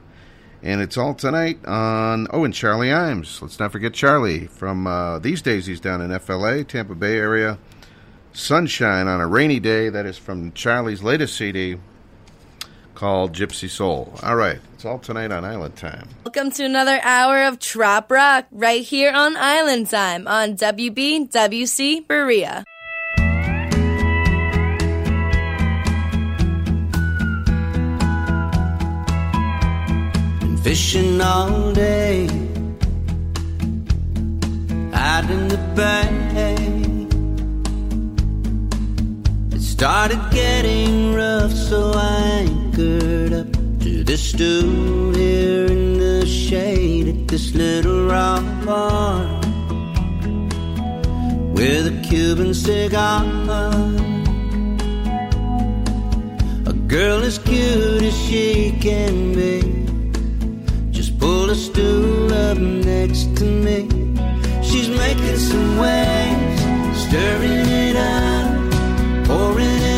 And it's all tonight on. Oh, and Charlie Imes. Let's not forget Charlie. From uh, these days, he's down in FLA, Tampa Bay area. Sunshine on a rainy day. That is from Charlie's latest CD called Gypsy Soul. All right, it's all tonight on Island Time. Welcome to another hour of Trop Rock right here on Island Time on WBWC Berea. Fishing all day out in the bay. It started getting rough, so I anchored up to the stool here in the shade at this little rock bar with a Cuban cigar. A girl as cute as she can be a stool up next to me. She's making some waves, stirring it up, pouring it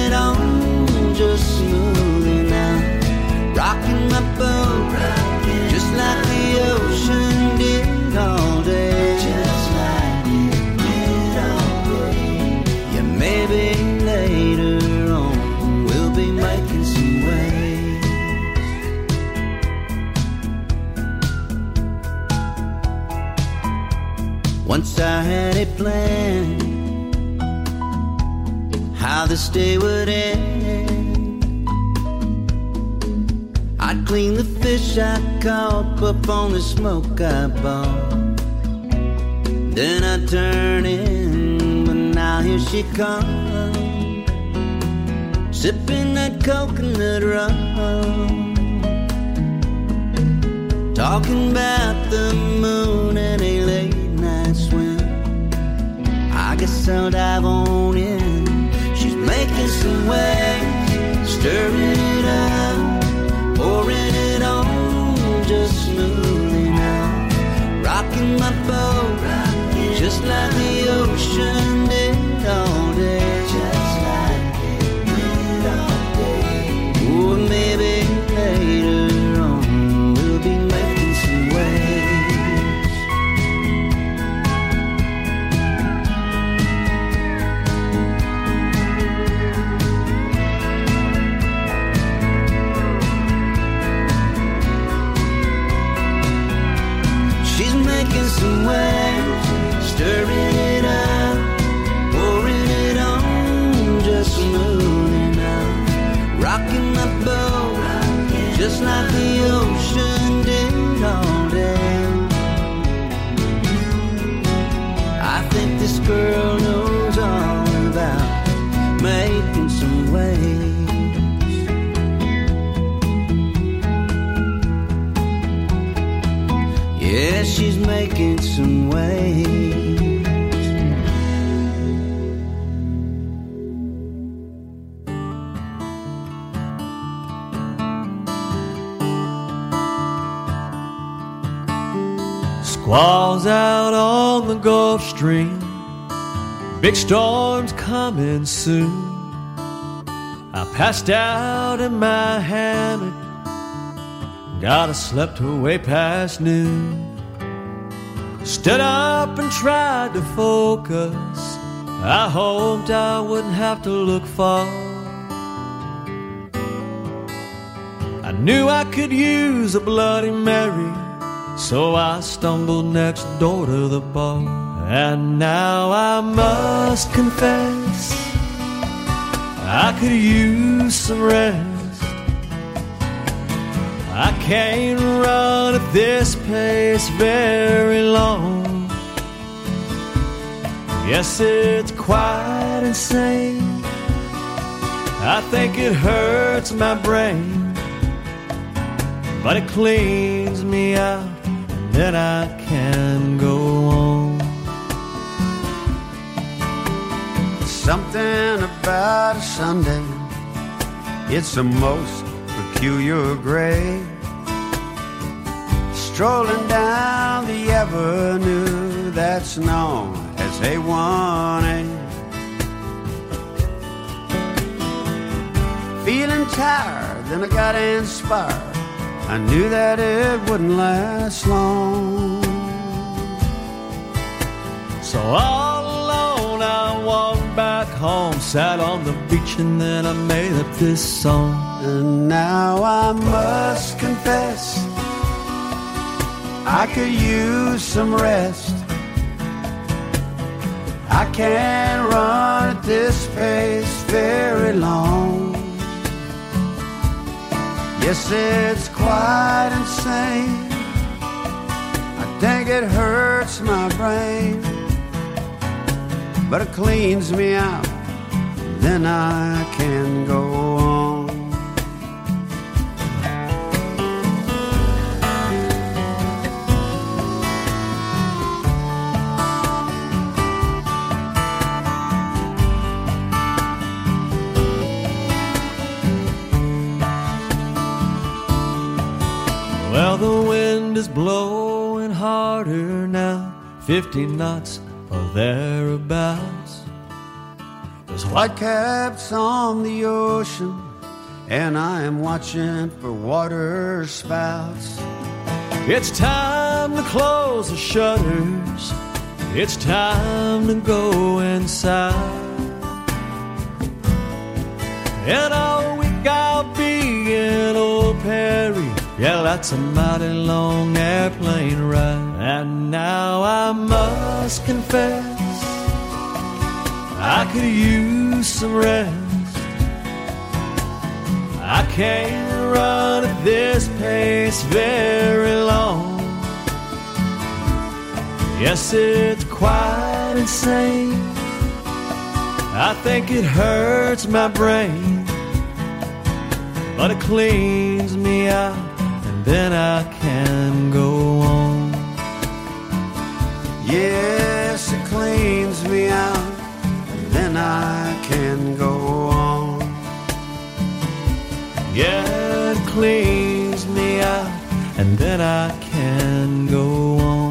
I had a plan how this day would end. I'd clean the fish I caught, put on the smoke I bought. Then I'd turn in, but now here she comes, sipping that coconut rum. Talking about the moon and a late night swim. I'll dive on in. She's making some waves, stirring it up, pouring it on, just smoothing out. Rocking my boat, just like the ocean did all day. Just like it did all day. Ooh, maybe later just like the ocean did all day. I think this girl knows all about making some waves. Yeah, she's making some waves. Squalls out on the Gulf Stream. Big storms coming soon. I passed out in my hammock. Got I slept way past noon. Stood up and tried to focus. I hoped I wouldn't have to look far. I knew I could use a Bloody Mary, so I stumbled next door to the bar. And now I must confess, I could use some rest. I can't run at this pace very long. Yes, it's quite insane. I think it hurts my brain, but it cleans me out, then I can go on. Something about a Sunday, it's the most peculiar gray. Strolling down the avenue that's known as A1A. Feeling tired, then I got inspired. I knew that it wouldn't last long. So all alone I walked back home, sat on the beach, and then I made up this song. And now I must confess, I could use some rest. I can't run at this pace very long. Yes, it's quite insane. I think it hurts my brain, but it cleans me out. Then I can go on. Wind is blowing harder now, 50 knots or thereabouts. There's white caps on the ocean, and I am watching for water spouts. It's time to close the shutters. It's time to go inside. And all week I'll be in Old Perry. Yeah, that's a mighty long airplane ride. And now I must confess, I could use some rest. I can't run at this pace very long. Yes, it's quite insane. I think it hurts my brain, but it cleans me out, then I can go on. Yes, it cleans me out, and then I can go on. Yeah, it cleans me out, and then I can go on.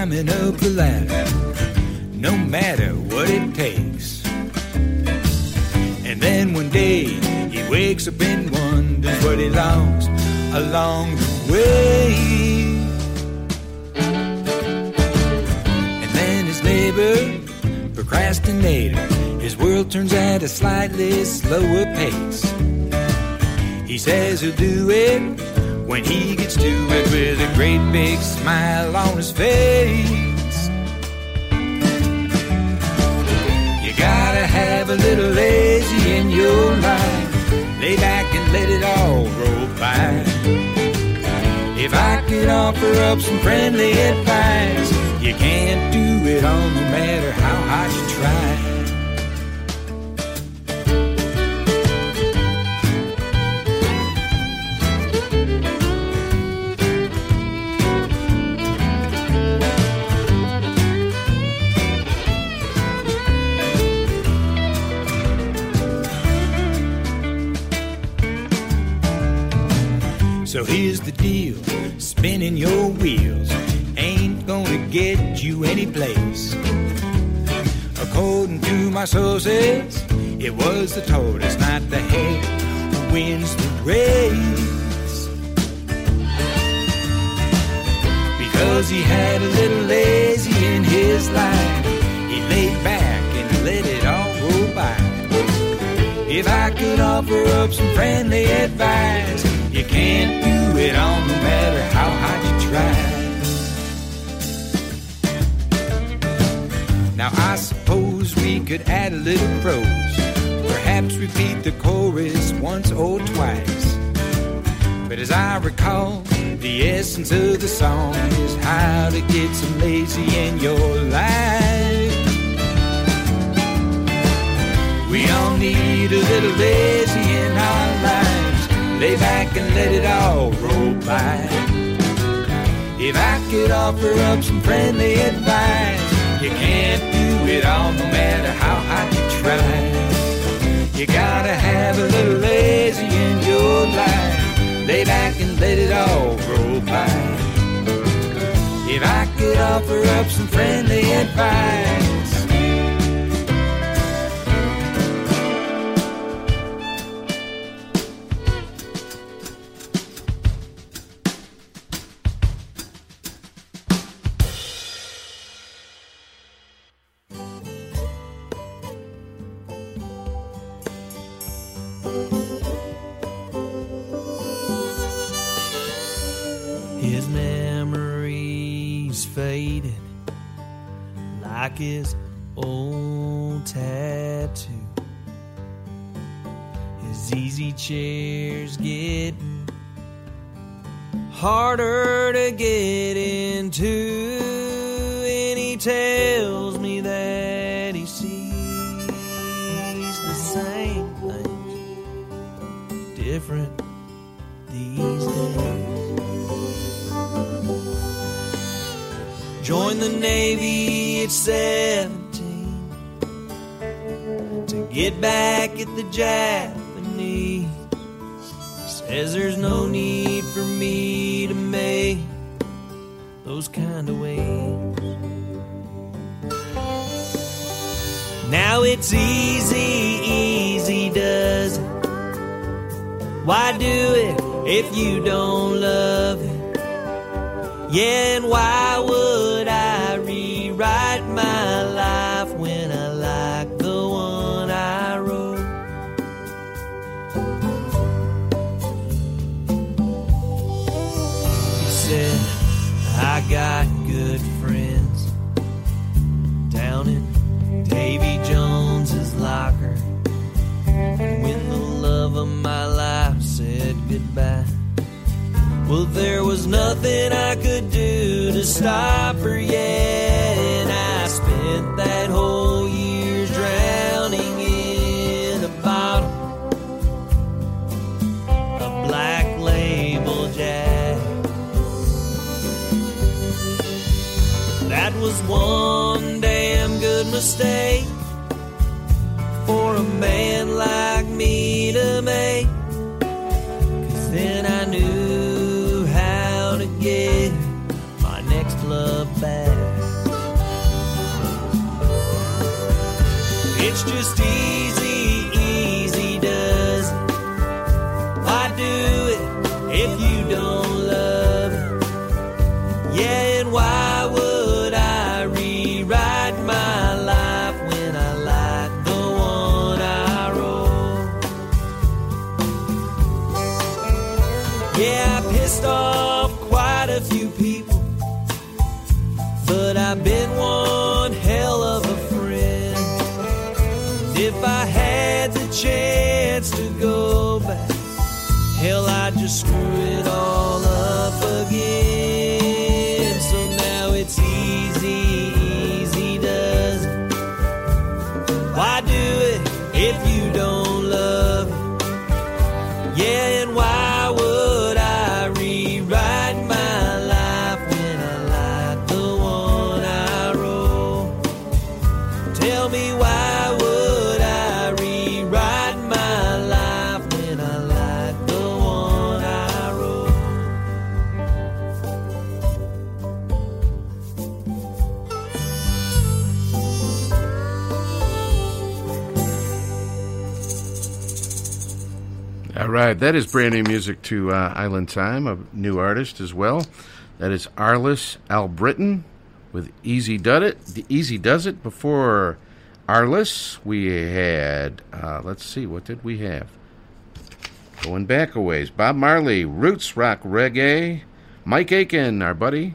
climbing up the ladder, no matter what it takes. And then one day he wakes up and wonders what he lost along the way. And then his neighbor, procrastinator, his world turns at a slightly slower pace. He says he'll do it when he gets to it with a great big smile on his face. You gotta have a little lazy in your life, lay back and let it all roll by. If I could offer up some friendly advice, you can't do it all no matter how hard you try. I got good friends down in Davy Jones's locker. When the love of my life said goodbye. Well, there was nothing I could do to stop her yet, mistake for a man like right, that is brand new music to uh, Island Time, a new artist as well. That is Arliss Albritton with Easy Dud It. The Easy Does It. Before Arliss, we had, uh, let's see, what did we have? Going back a ways. Bob Marley, Roots Rock Reggae. Mike Aiken, our buddy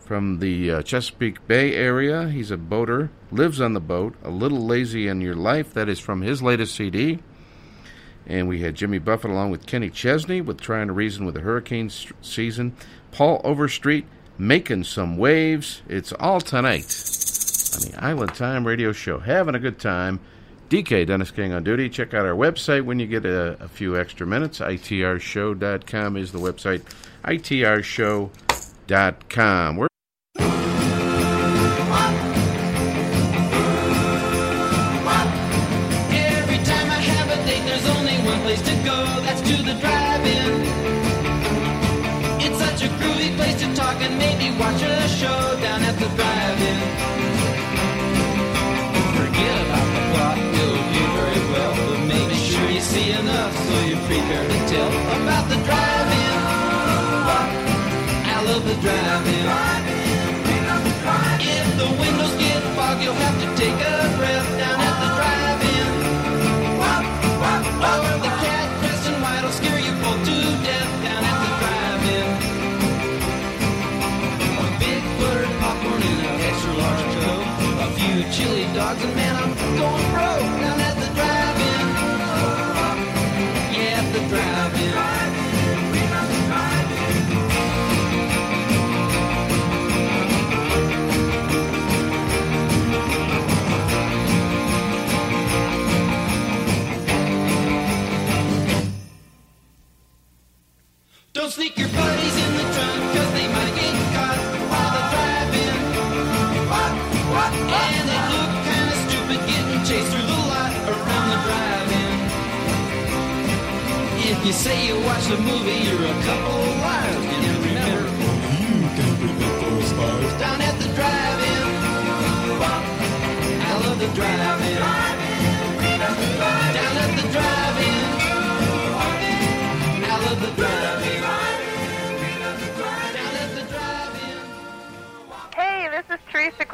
from the uh, Chesapeake Bay area. He's a boater, lives on the boat. A Little Lazy in Your Life. That is from his latest CD. And we had Jimmy Buffett along with Kenny Chesney with Trying to Reason with the Hurricane s- Season. Paul Overstreet making some waves. It's all tonight on the Island Time Radio Show. Having a good time. DK Dennis King on duty. Check out our website when you get a, a few extra minutes. ITRshow.com is the website. ITRshow.com. We're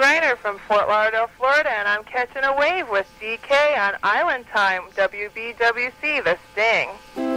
Greiner from Fort Lauderdale, Florida, and I'm catching a wave with DK on Island Time, WBWC, The Sting.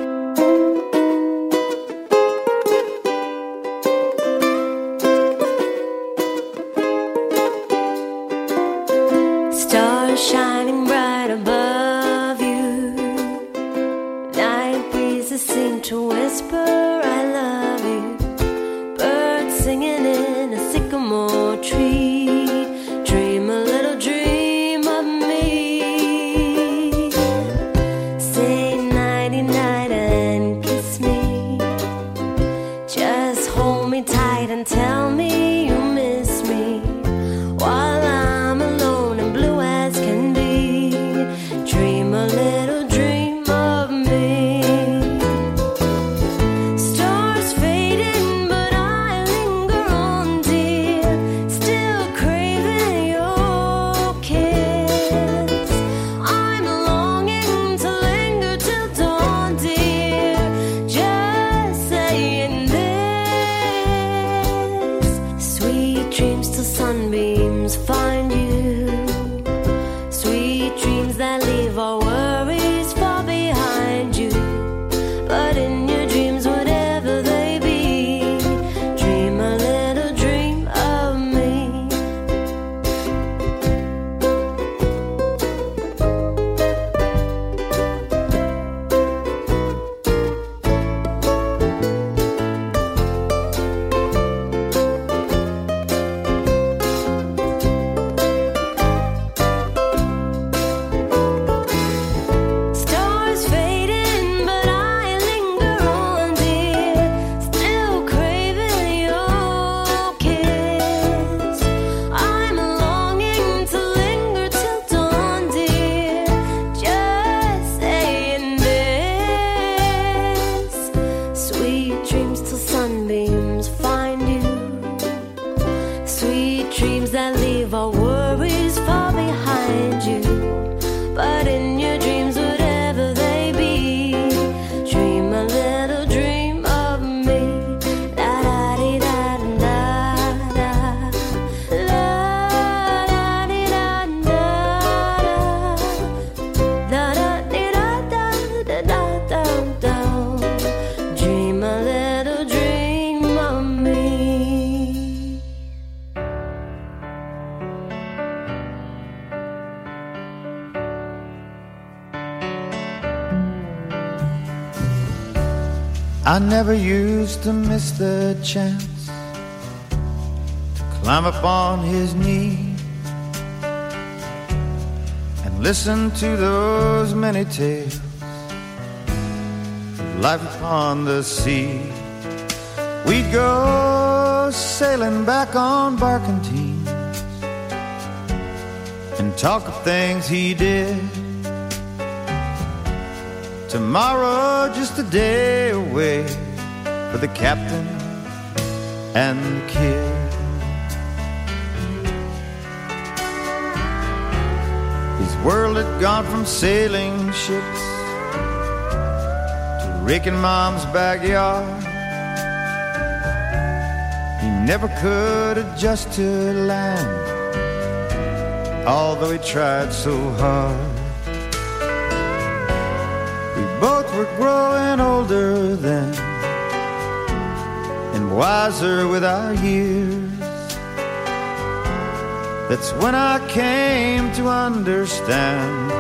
I never used to miss the chance to climb upon his knee and listen to those many tales of life upon the sea. We'd go sailing back on barkentines and talk of things he did Tomorrow just a day away for the captain and the kid. His world had gone from sailing ships to Rick and Mom's backyard. He never could adjust to land, although he tried so hard. growing older then, and wiser with our years. That's when I came to understand.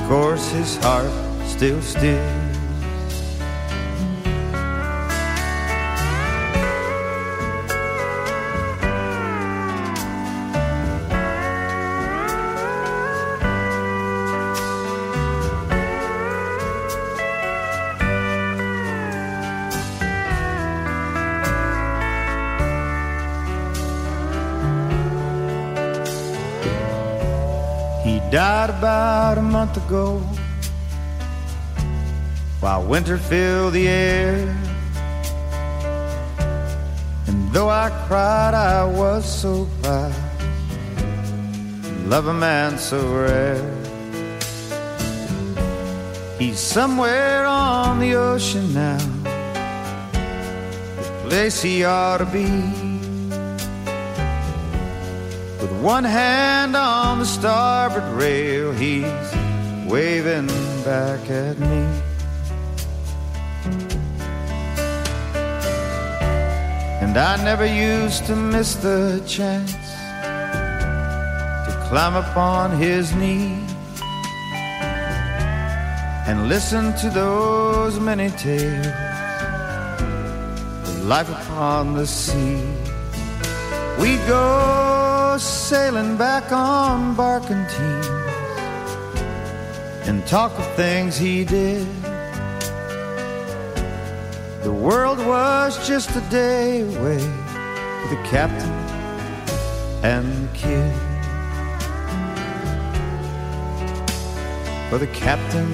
Of course, his heart still steers. Month ago while winter filled the air. And though I cried, I was so proud. Love a man so rare. He's somewhere on the ocean now, the place he ought to be. With one hand on the starboard rail, he's waving back at me. And I never used to miss the chance to climb upon his knee and listen to those many tales of life upon the sea. We'd go sailing back on barkentines and talk of things he did. The world was just a day away for the captain and the kid. For the captain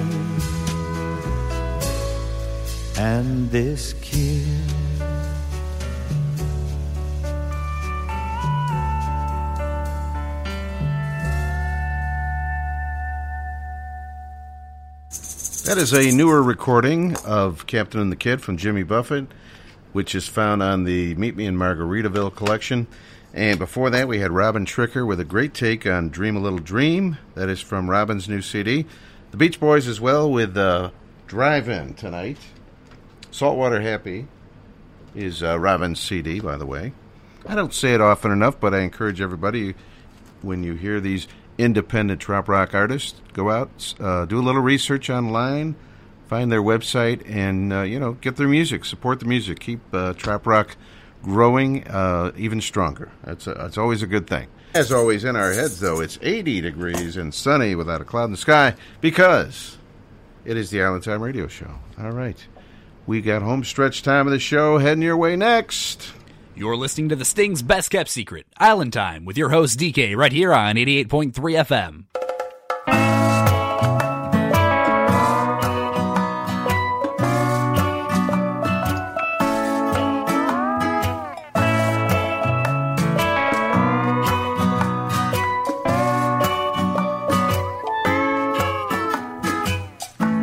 and this kid. That is a newer recording of Captain and the Kid from Jimmy Buffett, which is found on the Meet Me in Margaritaville collection. And before that, we had Robin Tricker with a great take on Dream a Little Dream. That is from Robin's new CD. The Beach Boys as well with uh, Drive In tonight. Saltwater Happy is uh, Robin's CD, by the way. I don't say it often enough, but I encourage everybody when you hear these independent trop rock artists, go out, uh, do a little research online, find their website, and uh, you know get their music, support the music, keep uh, trop rock growing uh, even stronger. That's a, that's always a good thing. As always, in our heads though, it's 80 degrees and sunny without a cloud in the sky because it is the Island Time Radio Show. All right, we got home stretch time of the show heading your way next. You're listening to the Sting's Best Kept Secret, Island Time, with your host DK, right here on 88.3 FM.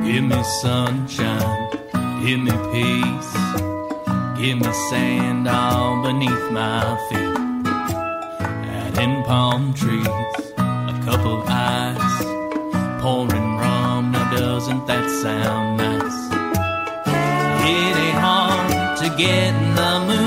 Give me sunshine, give me peace, give me sand all beneath my feet. Add in palm trees, a cup of ice, pouring rum. Now doesn't that sound nice? It ain't hard to get in the mood.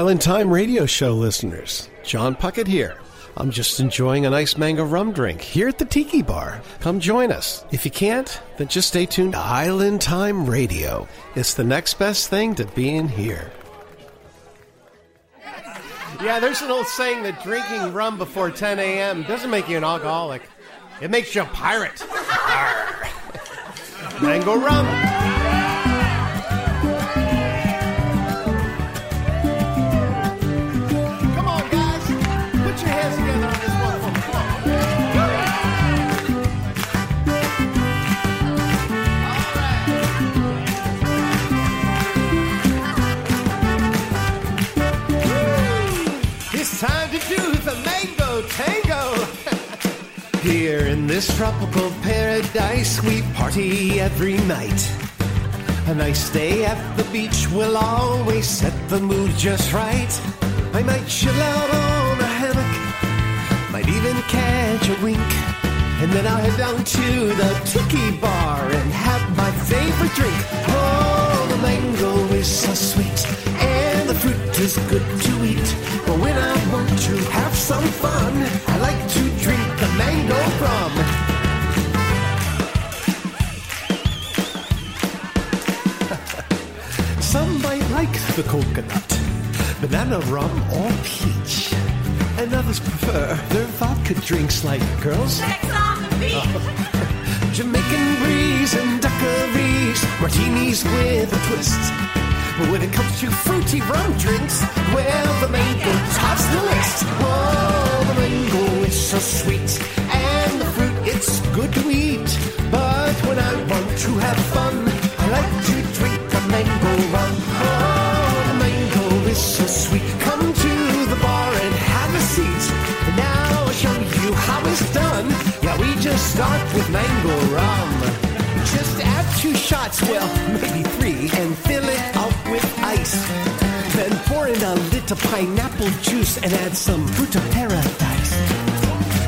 Island Time radio show listeners. John Puckett here. I'm just enjoying a nice mango rum drink here at the Tiki Bar. Come join us. If you can't, then just stay tuned to Island Time Radio. It's the next best thing to being here. Yeah, there's an old saying that drinking rum before 10 a.m. doesn't make you an alcoholic. It makes you a pirate. <laughs> Mango rum. Time to do the mango tango. <laughs> Here in this tropical paradise, we party every night. A nice day at the beach will always set the mood just right. I might chill out on a hammock, might even catch a wink. And then I'll head down to the tiki bar and have my favorite drink. Oh, the mango is so sweet, and is good to eat. But when I want to have some fun, I like to drink a mango rum. <laughs> Some might like the coconut, banana rum, or peach. And others prefer their vodka drinks like girls. <laughs> Jamaican breeze and daiquiris, martinis with a twist. When it comes to fruity rum drinks, well, the mango tops the list. Oh, the mango is so sweet, and the fruit it's good to eat. But when I want to have fun, I like to drink the mango rum. Oh, the mango is so sweet. Come to the bar and have a seat. Now I'll show you how it's done. Yeah, we just start with mango rum. Just add two shots, well, maybe three, and fill it up Then pour in a little pineapple juice and add some fruit of paradise.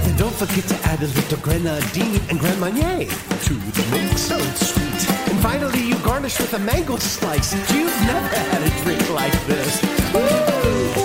Then don't forget to add a little grenadine and Grand Marnier to the mix so sweet. And finally, you garnish with a mango slice. You've never had a drink like this.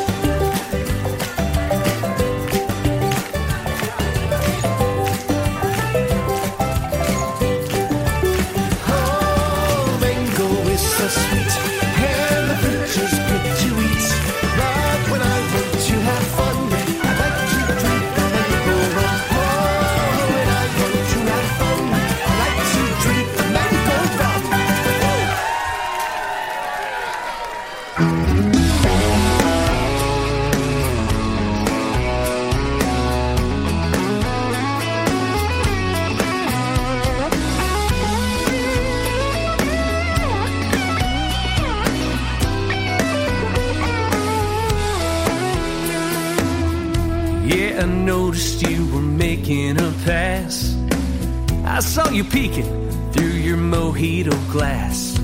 You peeking through your mojito glass.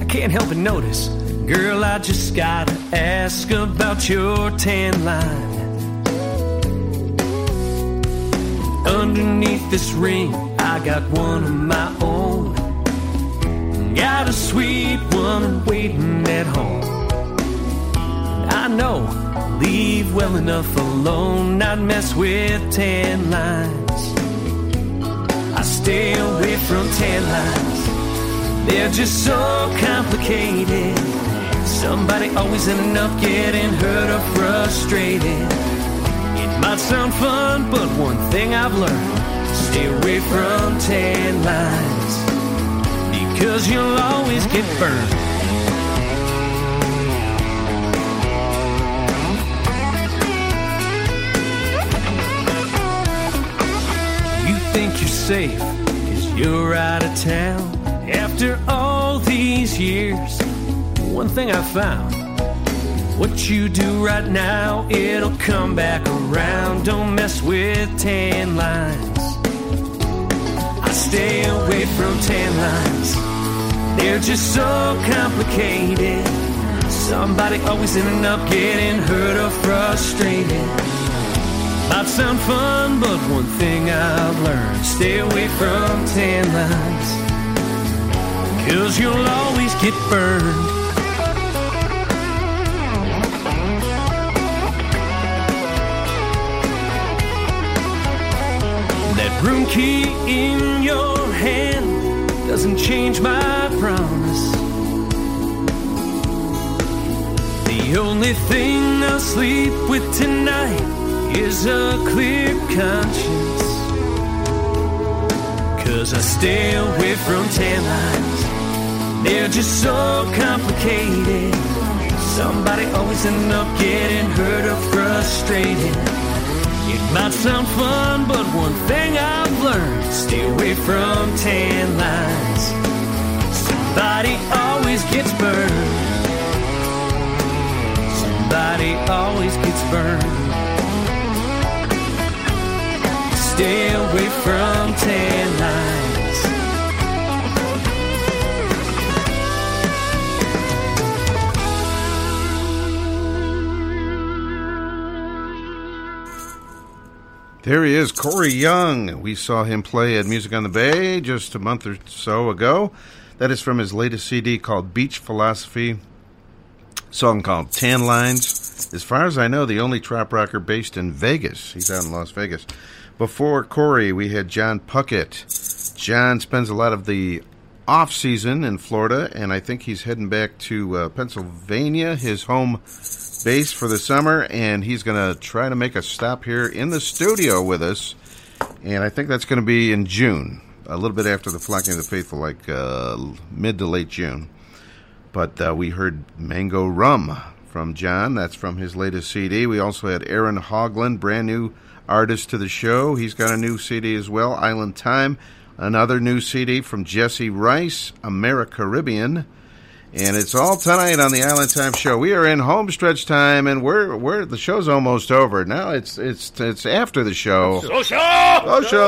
I can't help but notice, girl, I just gotta ask about your tan line. Underneath this ring, I got one of my own. Got a sweet one waiting at home. I know, leave well enough alone, not mess with tan lines. Stay away from tan lines, they're just so complicated. Somebody always ending up getting hurt or frustrated. It might sound fun, but one thing I've learned stay away from tan lines because you'll always get burned. You think you're safe you're out of town. After all these years, one thing I found what you do right now, it'll come back around. Don't mess with tan lines. I stay away from tan lines, they're just so complicated. Somebody always ending up getting hurt or frustrated. Might sound fun, but one thing I've learned stay away from tan lines. Cause you'll always get burned. That room key in your hand doesn't change my promise. The only thing I'll sleep with tonight is a clear conscience. Cause I stay away from tan lines. They're just so complicated. Somebody always end up getting hurt or frustrated. It might sound fun, but one thing I've learned stay away from tan lines. Somebody always gets burned. Somebody always gets burned. From lines. There he is, Corey Young. We saw him play at Music on the Bay just a month or so ago. That is from his latest CD called Beach Philosophy. Song called Tan Lines. As far as I know, the only trop rocker based in Vegas. He's out in Las Vegas. Before Corey, we had John Puckett. John spends a lot of the off season in Florida, and I think he's heading back to uh, Pennsylvania, his home base for the summer, and he's going to try to make a stop here in the studio with us. And I think that's going to be in June, a little bit after the Flocking of the Faithful, like uh, mid to late June. But uh, we heard Mango Rum from John. That's from his latest CD. We also had Aaron Hogland, brand new artist to the show. He's got a new CD as well, Island Time. Another new CD from Jesse Rice, Americaribbean. And it's all tonight on the Island Time Show. We are in home stretch time, and we're we're the show's almost over. Now it's it's it's after the show. Social! Social!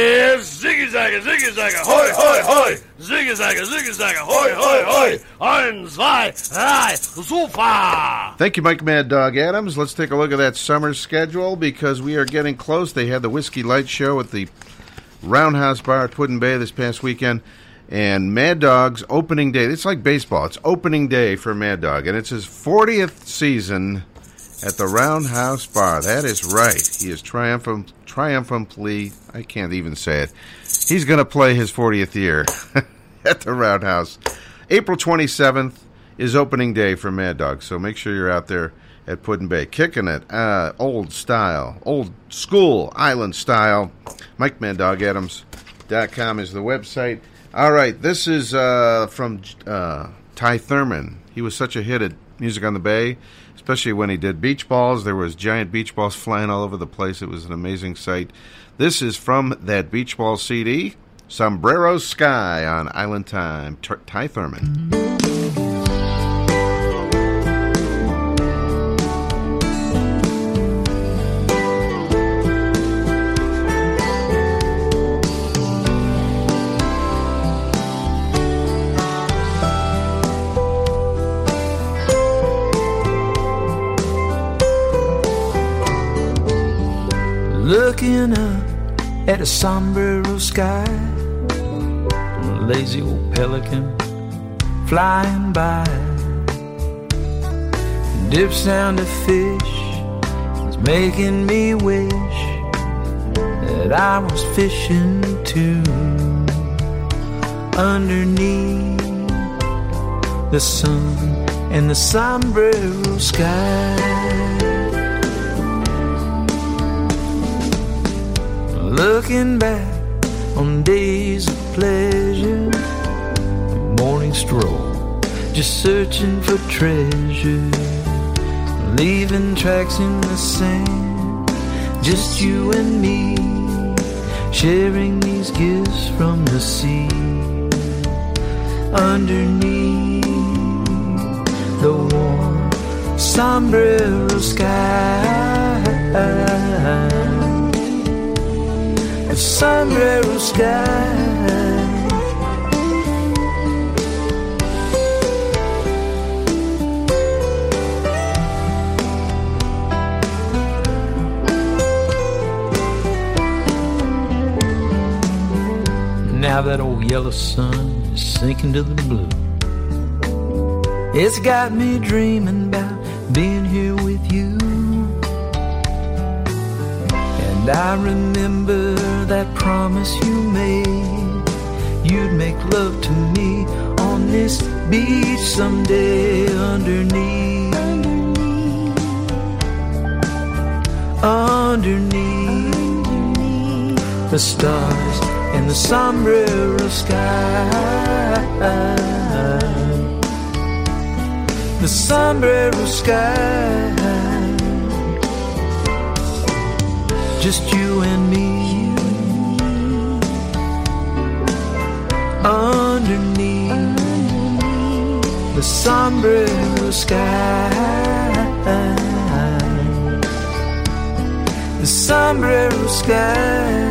Yes! Ziggy zagga, ziggy zagga, hoi, hoi, hoi! Ziggy zagga, ziggy zagga, hoi, hoi, hoi! Ein, zwei, drei, super! Thank you, Mike Mad Dog Adams. Let's take a look at that summer schedule because we are getting close. They had the Whiskey Light Show at the Roundhouse Bar at Put-in-Bay this past weekend. And Mad Dog's opening day. It's like baseball. It's opening day for Mad Dog, and it's his 40th season at the Roundhouse Bar. That is right. He is triumphant, triumphantly. I can't even say it. He's going to play his 40th year <laughs> at the Roundhouse. April 27th is opening day for Mad Dog, so make sure you're out there at Put-in-Bay, kicking it, uh, old style, old school island style. Mike Mad Dog Adams.com is the website. All right, this is uh, from uh, Ty Thurman. He was such a hit at Music on the Bay, especially when he did beach balls. There was giant beach balls flying all over the place. It was an amazing sight. This is from that beach ball CD, Sombrero Sky on Island Time. T- Ty Thurman. Looking up at a sombrero sky, a lazy old pelican flying by. Dip sound of fish is making me wish that I was fishing too underneath the sun and the sombrero sky. Looking back on days of pleasure, morning stroll, just searching for treasure, leaving tracks in the sand, just you and me, sharing these gifts from the sea, underneath the warm sombrero sky sombrero sky. Now that old yellow sun is sinking to the blue. It's got me dreaming about being here with you. I remember that promise you made. You'd make love to me on this beach someday underneath. Underneath. Underneath, underneath. the stars in the sombrero sky. The sombrero sky. just you and me. Underneath the somber sky, the somber sky.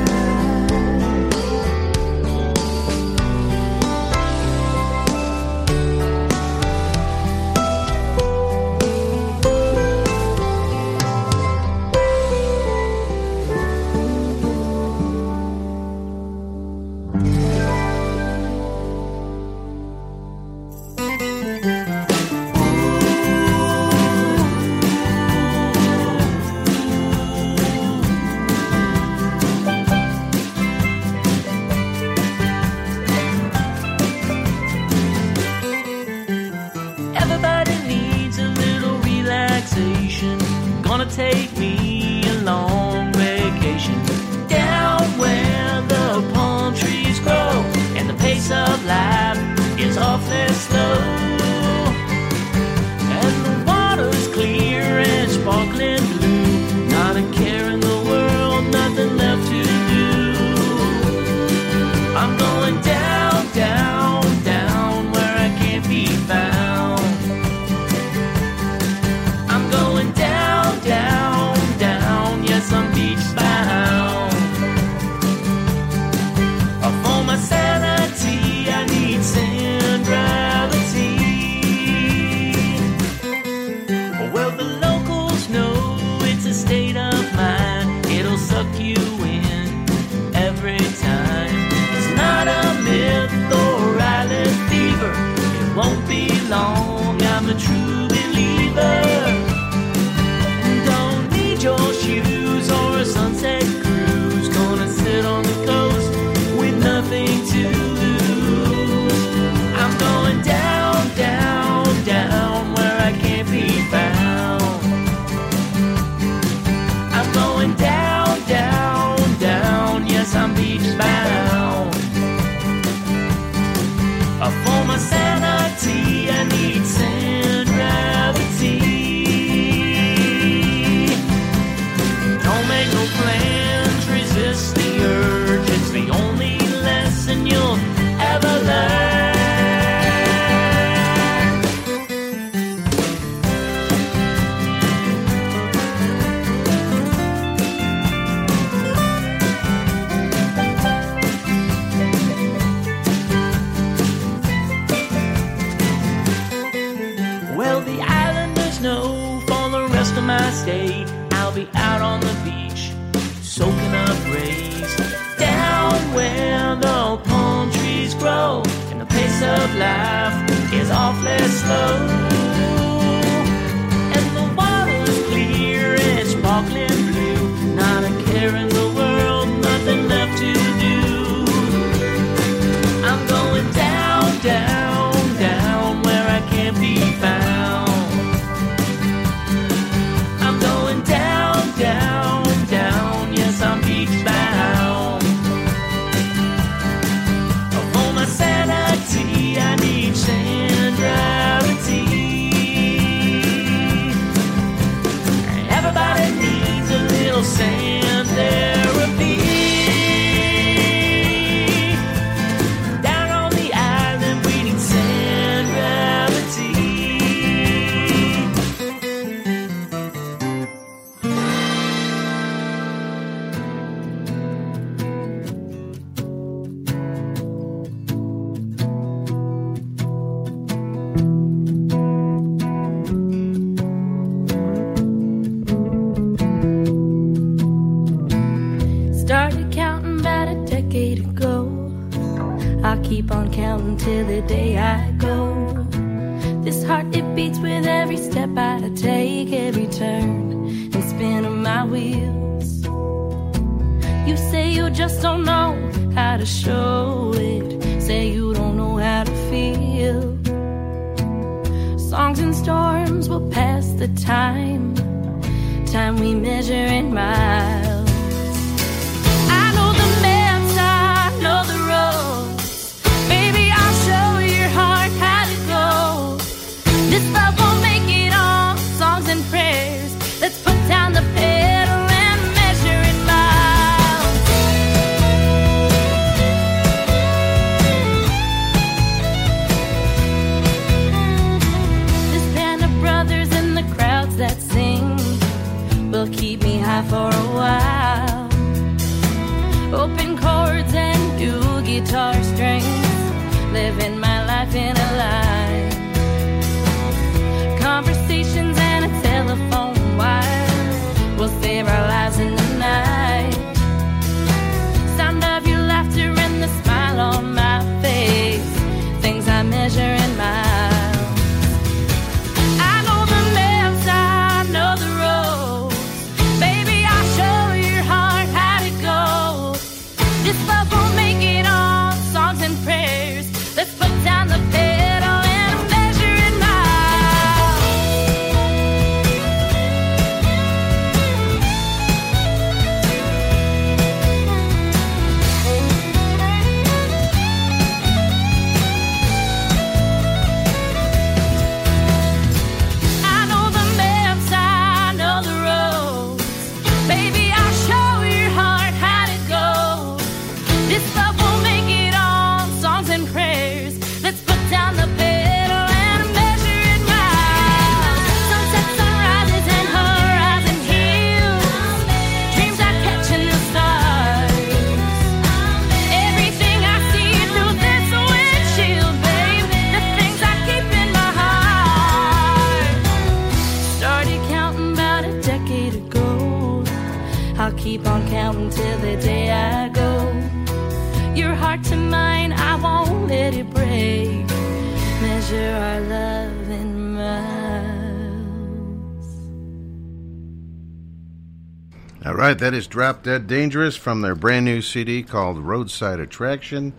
Right, that is Drop Dead Dangerous from their brand new CD called Roadside Attraction.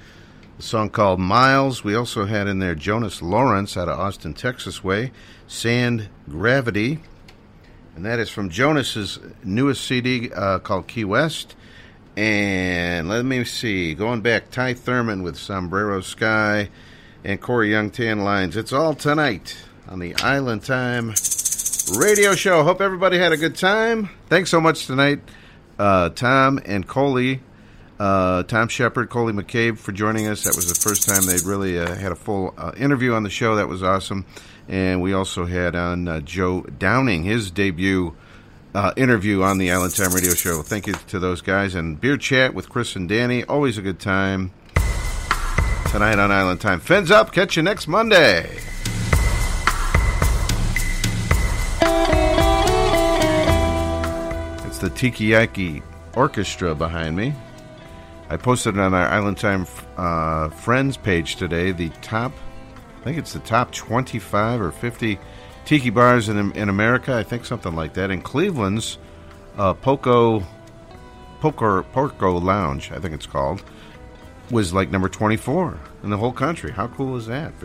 The song called Miles. We also had in there Jonas Lawrence out of Austin, Texas way, Sand Gravity. And that is from Jonas's newest CD uh, called Key West. And let me see, going back, Ty Thurman with Sombrero Sky and Corey Young Tan Lines. It's all tonight on the Island Time radio show. Hope everybody had a good time. Thanks so much tonight, uh, Thom and Coley, uh, Thom Shepherd, Coley McCabe for joining us. That was the first time they'd really uh, had a full uh, interview on the show. That was awesome. And we also had on uh, Joe Downing, his debut uh, interview on the Island Time radio show. Thank you to those guys. And Beer Chat with Chris and Danny. Always a good time. Tonight on Island Time. Fins up. Catch you next Monday. The Tiki Yaki Orchestra behind me. I posted on our Island Time uh, Friends page today. The top, I think it's the top 25 or 50 tiki bars in, in America. I think something like that. In Cleveland's uh, Poco, Poco, Porco Lounge, I think it's called, was like number 24 in the whole country. How cool is that?